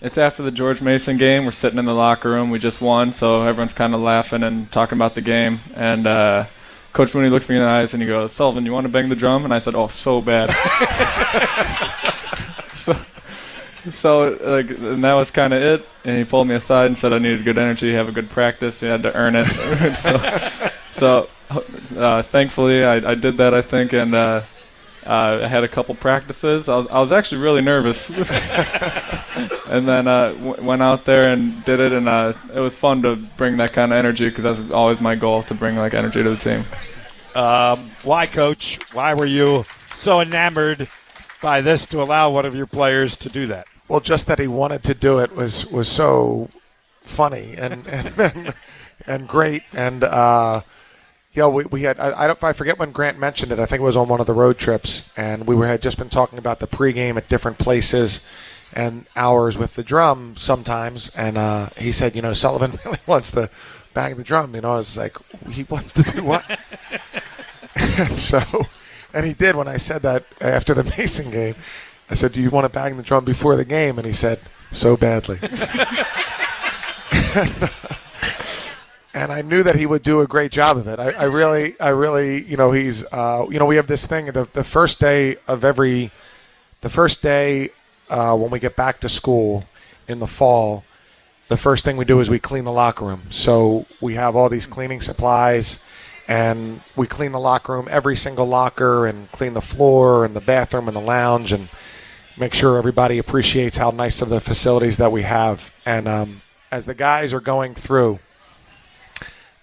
it's after the George Mason game. We're sitting in the locker room. We just won, so everyone's kind of laughing and talking about the game. And uh, Coach Mooney looks me in the eyes and he goes, "Sullivan, you want to bang the drum?" And I said, "Oh, so bad." so, so like, and that was kind of it. And he pulled me aside and said, "I needed good energy, have a good practice. You had to earn it." so, so uh, thankfully, I, I, did that. I think, and. Uh, uh, I had a couple practices. I was, I was actually really nervous, and then uh, w- went out there and did it, and uh, it was fun to bring that kind of energy because that's always my goal to bring like energy to the team. Um, why, coach? Why were you so enamored by this to allow one of your players to do that? Well, just that he wanted to do it was was so funny and and and, and great, and uh, yeah, we, we had I, I don't I forget when Grant mentioned it. I think it was on one of the road trips, and we were had just been talking about the pregame at different places and hours with the drum sometimes. And uh, he said, you know, Sullivan really wants to bang the drum. You know, I was like, he wants to do what? and so, and he did when I said that after the Mason game. I said, "Do you want to bang the drum before the game?" And he said, "So badly." and I knew that he would do a great job of it. I, I really, I really, you know, he's, uh, you know, we have this thing the, the first day of every, the first day uh, when we get back to school in the fall, the first thing we do is we clean the locker room. So we have all these cleaning supplies, and we clean the locker room, every single locker, and clean the floor and the bathroom and the lounge, and make sure everybody appreciates how nice of the facilities that we have. And um, as the guys are going through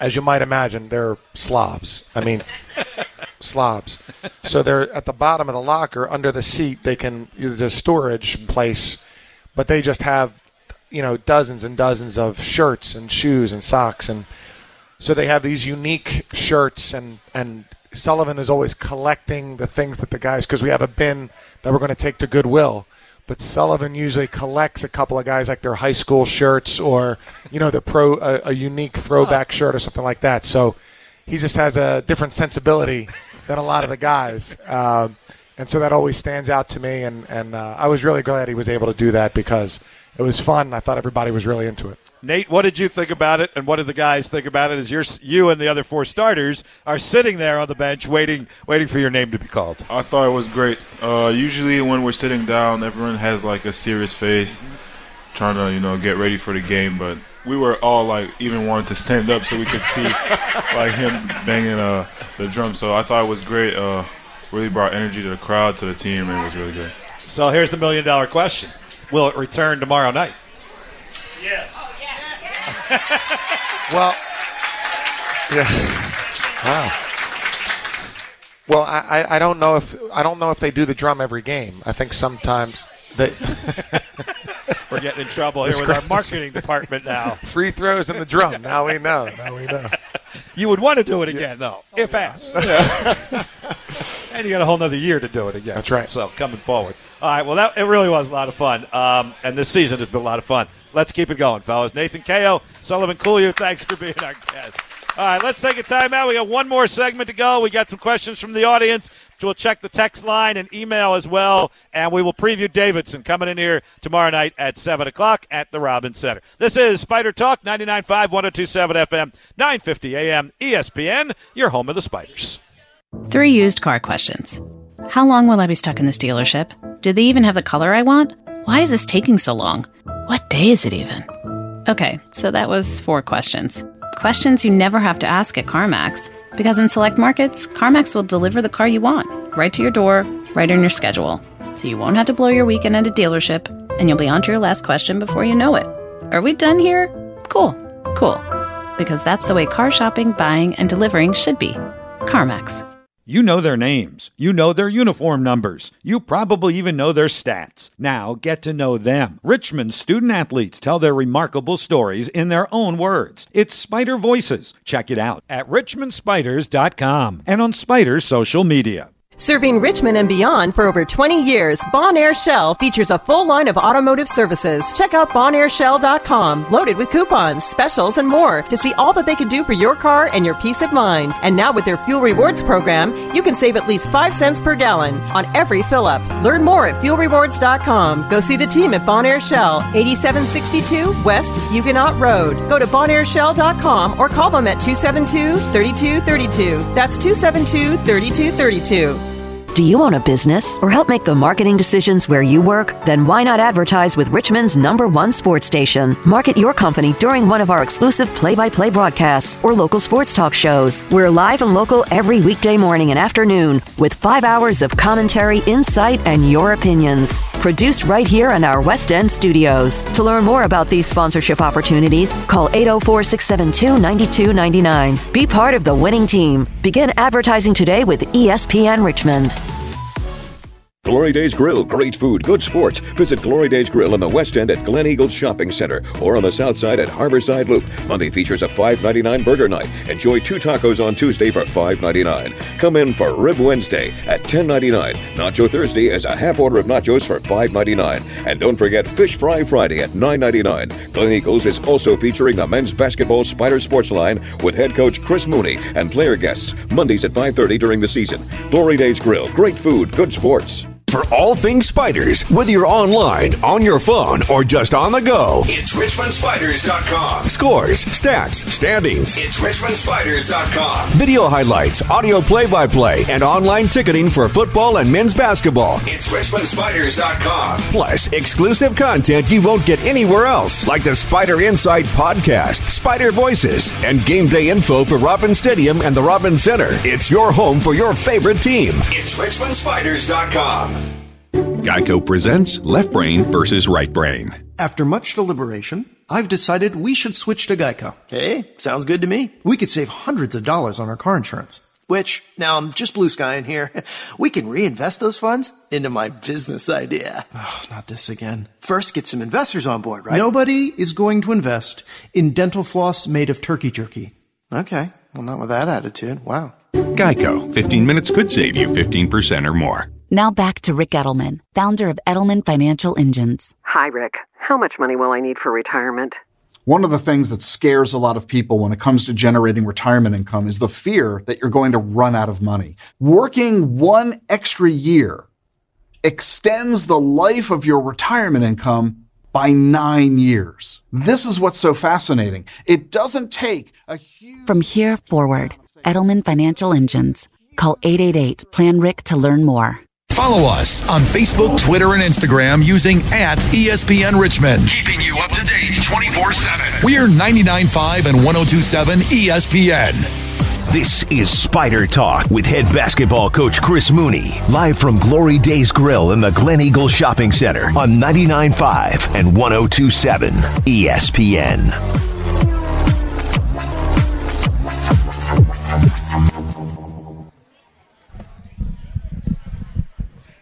as you might imagine, they're slobs. I mean, slobs. So they're at the bottom of the locker under the seat. They can there's a storage place, but they just have you know dozens and dozens of shirts and shoes and socks and so they have these unique shirts and and Sullivan is always collecting the things that the guys because we have a bin that we're going to take to Goodwill but Sullivan usually collects a couple of guys like their high school shirts or you know the pro a, a unique throwback shirt or something like that. So he just has a different sensibility than a lot of the guys, um, and so that always stands out to me. And and uh, I was really glad he was able to do that because it was fun. I thought everybody was really into it. Nate, what did you think about it, and what did the guys think about it? As you're, you and the other four starters are sitting there on the bench, waiting, waiting for your name to be called. I thought it was great. Uh, usually, when we're sitting down, everyone has like a serious face, trying to you know get ready for the game. But we were all like even wanted to stand up so we could see like him banging uh, the drum. So I thought it was great. Uh, really brought energy to the crowd, to the team, and it was really good. So here's the million dollar question: Will it return tomorrow night? Yeah. well, yeah. Wow. Well, I, I don't know if I don't know if they do the drum every game. I think sometimes they. We're getting in trouble here with our marketing department now. Free throws and the drum. Now we know. Now we know. You would want to do it again, though, if oh, asked. and you got a whole other year to do it again. That's right. So coming forward. All right. Well, that it really was a lot of fun, um, and this season has been a lot of fun. Let's keep it going, fellas. Nathan Cayo, Sullivan Kulju, thanks for being our guest. All right, let's take a timeout. We got one more segment to go. We got some questions from the audience. We'll check the text line and email as well, and we will preview Davidson coming in here tomorrow night at 7 o'clock at the Robin Center. This is Spider Talk, 99.5, 1027 FM, 950 AM, ESPN, your home of the Spiders. Three used car questions. How long will I be stuck in this dealership? Do they even have the color I want? Why is this taking so long? What day is it even? Okay, so that was four questions. Questions you never have to ask at CarMax, because in select markets, CarMax will deliver the car you want, right to your door, right on your schedule. So you won't have to blow your weekend at a dealership, and you'll be on to your last question before you know it. Are we done here? Cool, cool. Because that's the way car shopping, buying, and delivering should be. CarMax. You know their names. You know their uniform numbers. You probably even know their stats. Now get to know them. Richmond student athletes tell their remarkable stories in their own words. It's Spider Voices. Check it out at richmondspiders.com and on Spider's social media. Serving Richmond and beyond for over 20 years, Bon Air Shell features a full line of automotive services. Check out bonairshell.com, loaded with coupons, specials, and more to see all that they can do for your car and your peace of mind. And now with their Fuel Rewards program, you can save at least 5 cents per gallon on every fill up. Learn more at fuelrewards.com. Go see the team at Bon Air Shell, 8762 West Huguenot Road. Go to bonairshell.com or call them at 272 3232. That's 272 3232. Do you own a business or help make the marketing decisions where you work? Then why not advertise with Richmond's number one sports station? Market your company during one of our exclusive play by play broadcasts or local sports talk shows. We're live and local every weekday morning and afternoon with five hours of commentary, insight, and your opinions. Produced right here in our West End studios. To learn more about these sponsorship opportunities, call 804 672 9299. Be part of the winning team. Begin advertising today with ESPN Richmond. Glory Days Grill, great food, good sports. Visit Glory Days Grill in the West End at Glen Eagles Shopping Center or on the South Side at Harborside Loop. Monday features a $5.99 burger night. Enjoy two tacos on Tuesday for $5.99. Come in for Rib Wednesday at $10.99. Nacho Thursday is a half order of nachos for $5.99. And don't forget Fish Fry Friday at $9.99. Glen Eagles is also featuring the men's basketball Spider Sports line with head coach Chris Mooney and player guests Mondays at 5:30 during the season. Glory Days Grill, great food, good sports. For all things spiders, whether you're online, on your phone, or just on the go, it's RichmondSpiders.com. Scores, stats, standings. It's RichmondSpiders.com. Video highlights, audio play by play, and online ticketing for football and men's basketball. It's RichmondSpiders.com. Plus, exclusive content you won't get anywhere else, like the Spider Insight podcast, Spider Voices, and game day info for Robin Stadium and the Robin Center. It's your home for your favorite team. It's RichmondSpiders.com. Geico presents Left Brain versus Right Brain. After much deliberation, I've decided we should switch to Geico. Hey, sounds good to me. We could save hundreds of dollars on our car insurance. Which, now I'm just blue skying here. We can reinvest those funds into my business idea. Oh, not this again. First, get some investors on board, right? Nobody is going to invest in dental floss made of turkey jerky. Okay, well, not with that attitude. Wow. Geico. 15 minutes could save you 15% or more. Now back to Rick Edelman, founder of Edelman Financial Engines. Hi, Rick. How much money will I need for retirement? One of the things that scares a lot of people when it comes to generating retirement income is the fear that you're going to run out of money. Working one extra year extends the life of your retirement income by nine years. This is what's so fascinating. It doesn't take a huge. From here forward, Edelman Financial Engines. Call 888 Plan Rick to learn more. Follow us on Facebook, Twitter, and Instagram using at ESPN Richmond. Keeping you up to date 24 7. We're 99.5 and 1027 ESPN. This is Spider Talk with head basketball coach Chris Mooney, live from Glory Days Grill in the Glen Eagle Shopping Center on 99.5 and 1027 ESPN.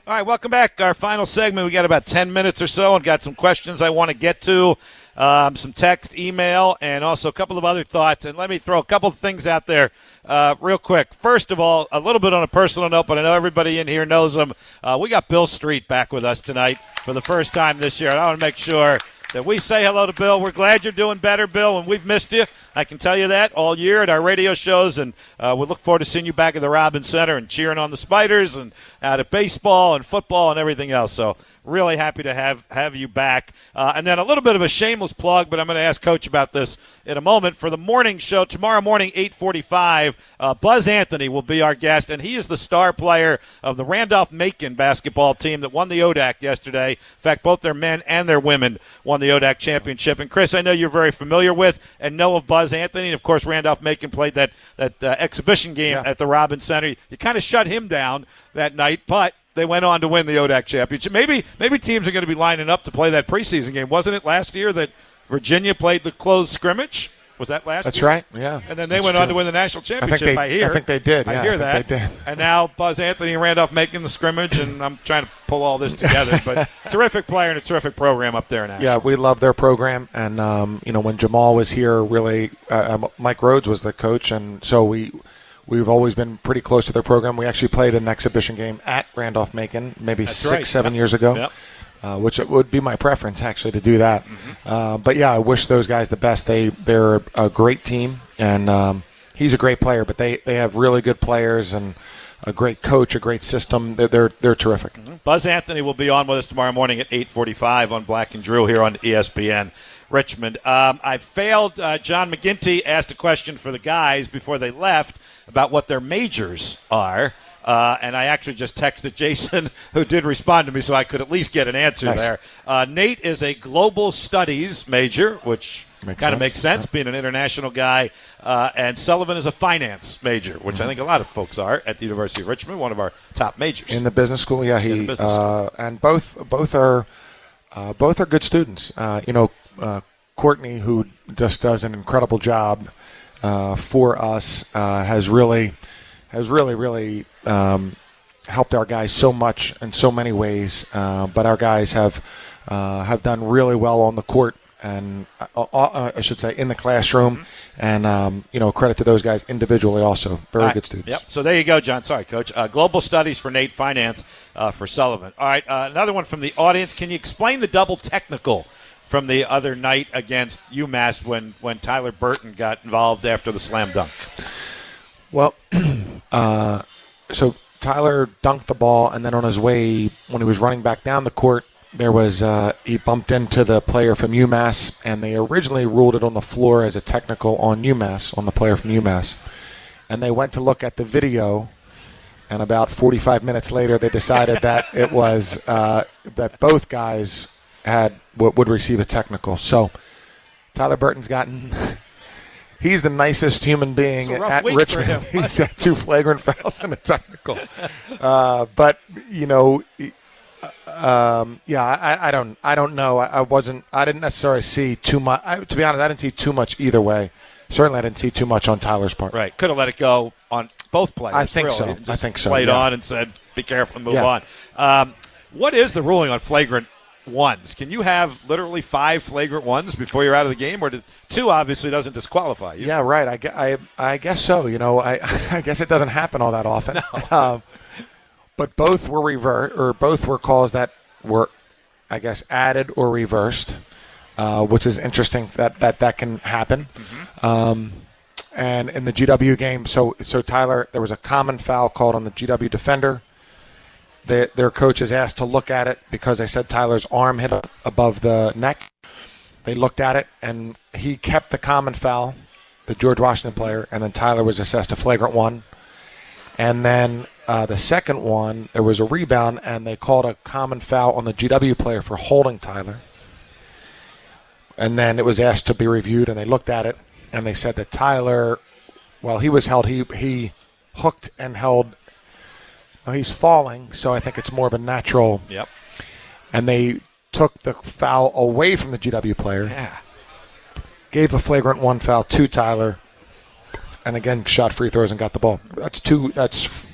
All right, welcome back. Our final segment. We got about 10 minutes or so and got some questions I want to get to, um, some text, email, and also a couple of other thoughts. And let me throw a couple of things out there uh, real quick. First of all, a little bit on a personal note, but I know everybody in here knows him. Uh, we got Bill Street back with us tonight for the first time this year. And I want to make sure that we say hello to Bill. We're glad you're doing better, Bill, and we've missed you. I can tell you that all year at our radio shows, and uh, we look forward to seeing you back at the Robin Center and cheering on the Spiders and out at baseball and football and everything else. So really happy to have have you back. Uh, and then a little bit of a shameless plug, but I'm going to ask Coach about this in a moment. For the morning show tomorrow morning, 8:45, uh, Buzz Anthony will be our guest, and he is the star player of the Randolph Macon basketball team that won the ODAC yesterday. In fact, both their men and their women won the ODAC championship. And Chris, I know you're very familiar with and know of Buzz Anthony, and of course Randolph Macon played that that uh, exhibition game Yeah. at the Robins Center. You kind of shut him down that night, but they went on to win the ODAC championship. Maybe maybe teams are going to be lining up to play that preseason game. Wasn't it last year that Virginia played the closed scrimmage? Was that last That's year? right, yeah. And then they That's went on to win the national I think championship. they- I, hear. I think they did, I yeah, hear I that. they did. And now Buzz Anthony and Randolph Macon the scrimmage, and I'm trying to pull all this together. but terrific player and a terrific program up there now. Yeah, we love their program, and um, you know when Jamal was here, really, uh, um, Mike Rhodes was the coach, and so we we've always been pretty close to their program. We actually played an exhibition game at Randolph Macon maybe That's six, right. seven Yep. years ago. Yep. Uh, which would be my preference actually to do that, uh, but yeah, I wish those guys the best. They they're a great team, and um, he's a great player. But they, they have really good players and a great coach, a great system. They're they're, they're terrific. Buzz Anthony will be on with us tomorrow morning at 8:45 on Black and Drew here on ESPN Richmond. Um, I failed. Uh, John McGinty asked a question for the guys before they left about what their majors are. Uh, and I actually just texted Jason, who did respond to me, so I could at least get an answer Nice. there. Uh, Nate is a global studies major, which kind of makes sense, being an international guy. Uh, and Sullivan is a finance major, which I think a lot of folks are at the University of Richmond, one of our top majors. in the business school. Yeah, he uh, and both both are uh, both are good students. Uh, you know, uh, Courtney, who just does an incredible job for us, uh, has really has really really um, helped our guys so much in so many ways. Uh, but our guys have uh, have done really well on the court and uh, uh, I should say in the classroom, mm-hmm. and um, you know credit to those guys individually also. Very right. good students. Yep. So there you go, John. Sorry, Coach. Uh, global studies for Nate Finance uh, for Sullivan. All right, uh, another one from the audience. Can you explain the double technical from the other night against UMass when when Tyler Burton got involved after the slam dunk? Well, uh, so Tyler dunked the ball, and then on his way when he was running back down the court there was uh, he bumped into the player from UMass, and they originally ruled it on the floor as a technical on UMass on the player from UMass, and they went to look at the video, and about 45 minutes later they decided that it was uh, that both guys had would receive a technical. So Tyler Burton's gotten. He's the nicest human being at Richmond. He's had two flagrant fouls and a technical. Uh, but you know, um, yeah, I, I, don't, I don't know. I, I, wasn't, I didn't necessarily see too much. I, to be honest, I didn't see too much either way. Certainly, I didn't see too much on Tyler's part. Right, could have let it go on both players. I think really. so. I think so. Played yeah. on and said, "Be careful and move yeah. on." Um, what is the ruling on flagrant ones? Can you have literally five flagrant ones before you're out of the game, or two obviously doesn't disqualify you? Yeah, right. I, I, I guess so. You know, I, I guess it doesn't happen all that often. No. Um, but both were revert or both were calls that were, I guess, added or reversed, uh, which is interesting that that that can happen. Mm-hmm. Um, and in the GW game, so so Tyler, there was a common foul called on the GW defender. They, their coach is asked to look at it because they said Tyler's arm hit above the neck. They looked at it and he kept the common foul, the George Washington player, and then Tyler was assessed a flagrant one. And then uh, the second one, there was a rebound, and they called a common foul on the GW player for holding Tyler. And then it was asked to be reviewed, and they looked at it, and they said that Tyler, while he was held, he he hooked and held. He's falling, so I think it's more of a natural. Yep. And they took the foul away from the GW player. Yeah. Gave the flagrant one foul to Tyler, and again shot free throws and got the ball. That's two. That's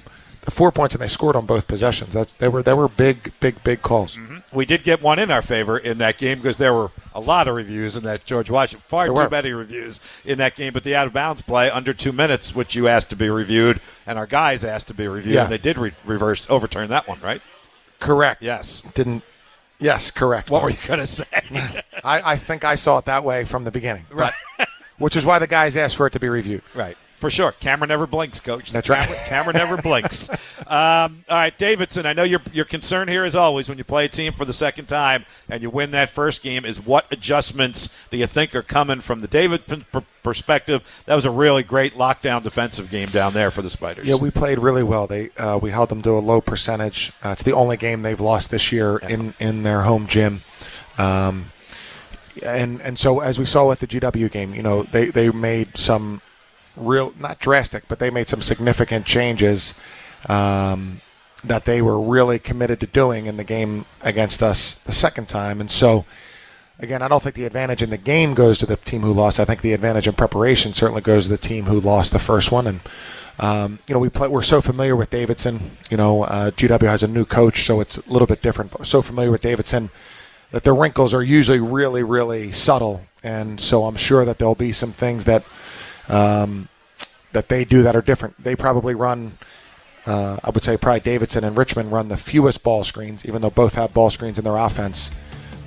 four points and they scored on both possessions. That they were they were big, big, big calls. Mm-hmm. We did get one in our favor in that game because there were a lot of reviews in that George Washington. Far too many reviews in that game, but the out of bounds play under two minutes, which you asked to be reviewed, and our guys asked to be reviewed, yeah. and they did re- reverse overturn that one, right? Correct. Yes. Didn't. Yes, correct. What were you going to say? I, I think I saw it that way from the beginning, right? which is why the guys asked for it to be reviewed. Right. For sure. Camera never blinks, coach. That's right. Camera, camera never blinks. Um, all right, Davidson, I know your, your concern here, as always, when you play a team for the second time and you win that first game, is what adjustments do you think are coming from the Davidson perspective? That was a really great lockdown defensive game down there for the Spiders. Yeah, we played really well. They uh, We held them to a low percentage. Uh, it's the only game they've lost this year yeah. in, in their home gym. Um, and and so as we saw with the GW game, you know, they, they made some – real not drastic, but they made some significant changes um, that they were really committed to doing in the game against us the second time. And so, again, I don't think the advantage in the game goes to the team who lost. I think the advantage in preparation certainly goes to the team who lost the first one. And um, you know, we play, we're so familiar with Davidson. You know, uh, GW has a new coach, so it's a little bit different. But so familiar with Davidson that the wrinkles are usually really, really subtle. And so I'm sure that there'll be some things that um, that they do that are different. They probably run, uh, I would say, probably Davidson and Richmond run the fewest ball screens, even though both have ball screens in their offense.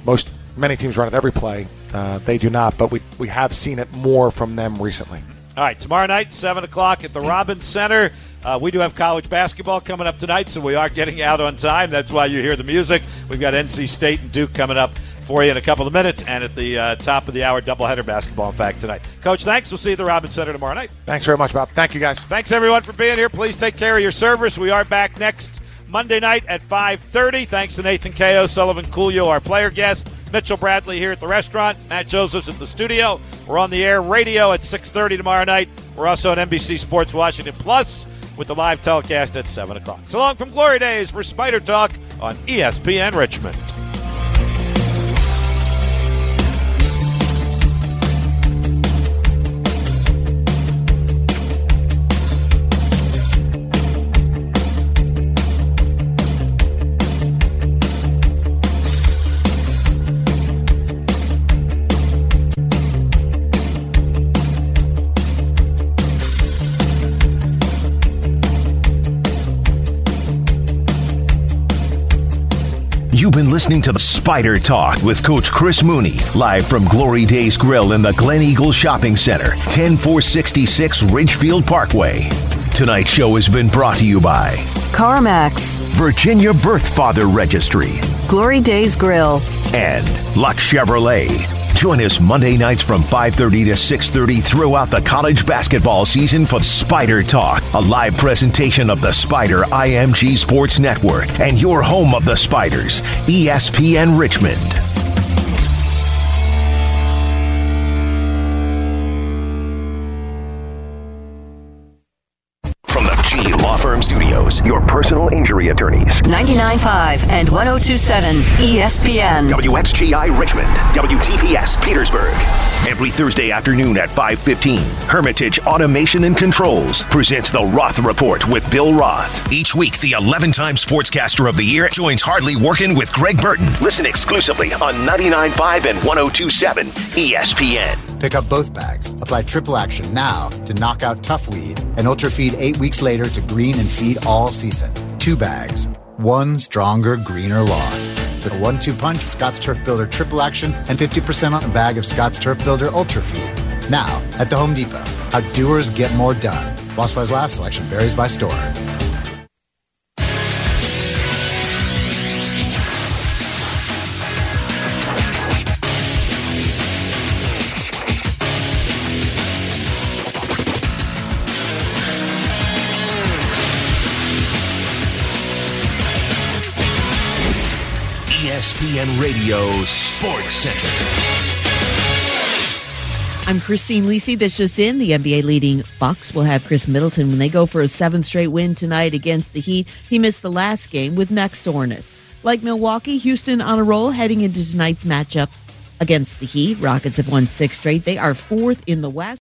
Most many teams run it every play. Uh, they do not, but we we have seen it more from them recently. All right, tomorrow night, seven o'clock at the Robins Center. Uh, we do have college basketball coming up tonight, so we are getting out on time. That's why you hear the music. We've got NC State and Duke coming up for you in a couple of minutes, and at the uh, top of the hour, doubleheader basketball, in fact, tonight. Coach, thanks. We'll see you at the Robins Center tomorrow night. Thanks very much, Bob. Thank you, guys. Thanks, everyone, for being here. Please take care of your servers. We are back next Monday night at 5.30. Thanks to Nathan Cayo, Sullivan Kulju, our player guest, Mitchell Bradley here at the restaurant, Matt Josephs at the studio. We're on the air radio at 6.30 tomorrow night. We're also on NBC Sports Washington Plus with the live telecast at 7 o'clock. So long from Glory Days for Spider Talk on ESPN Richmond. You've been listening to the Spider Talk with Coach Chris Mooney, live from Glory Days Grill in the Glen Eagles Shopping Center, 10466 Ridgefield Parkway. Tonight's show has been brought to you by CarMax, Virginia Birth Father Registry, Glory Days Grill, and Lux Chevrolet. Join us Monday nights from 5:30 to 6:30 throughout the college basketball season for Spider Talk, a live presentation of the Spider IMG Sports Network and your home of the Spiders, ESPN Richmond. Studios, your personal injury attorneys. 99.5 and 1027 ESPN. WXGI Richmond, WTPS Petersburg. Every Thursday afternoon at 5:15, Hermitage Automation and Controls presents the Roth Report with Bill Roth. Each week, the 11-time Sportscaster of the Year joins Hardly Working with Greg Burton. Listen exclusively on 99.5 and 1027 ESPN. Pick up both bags. Apply triple action now to knock out tough weeds and ultra feed eight weeks later to green and feed all season. Two bags. One stronger, greener lawn. The one two punch Scott's Turf Builder Triple Action and 50% on a bag of Scott's Turf Builder Ultra Feed. Now at the Home Depot. How doers get more done. While last, selection varies by store. Radio Sports Center. I'm Christine Lisi. This just in: the NBA leading Bucks will have Khris Middleton when they go for a seventh straight win tonight against the Heat. He missed the last game with neck soreness. Like Milwaukee, Houston on a roll heading into tonight's matchup against the Heat. Rockets have won six straight. They are fourth in the West.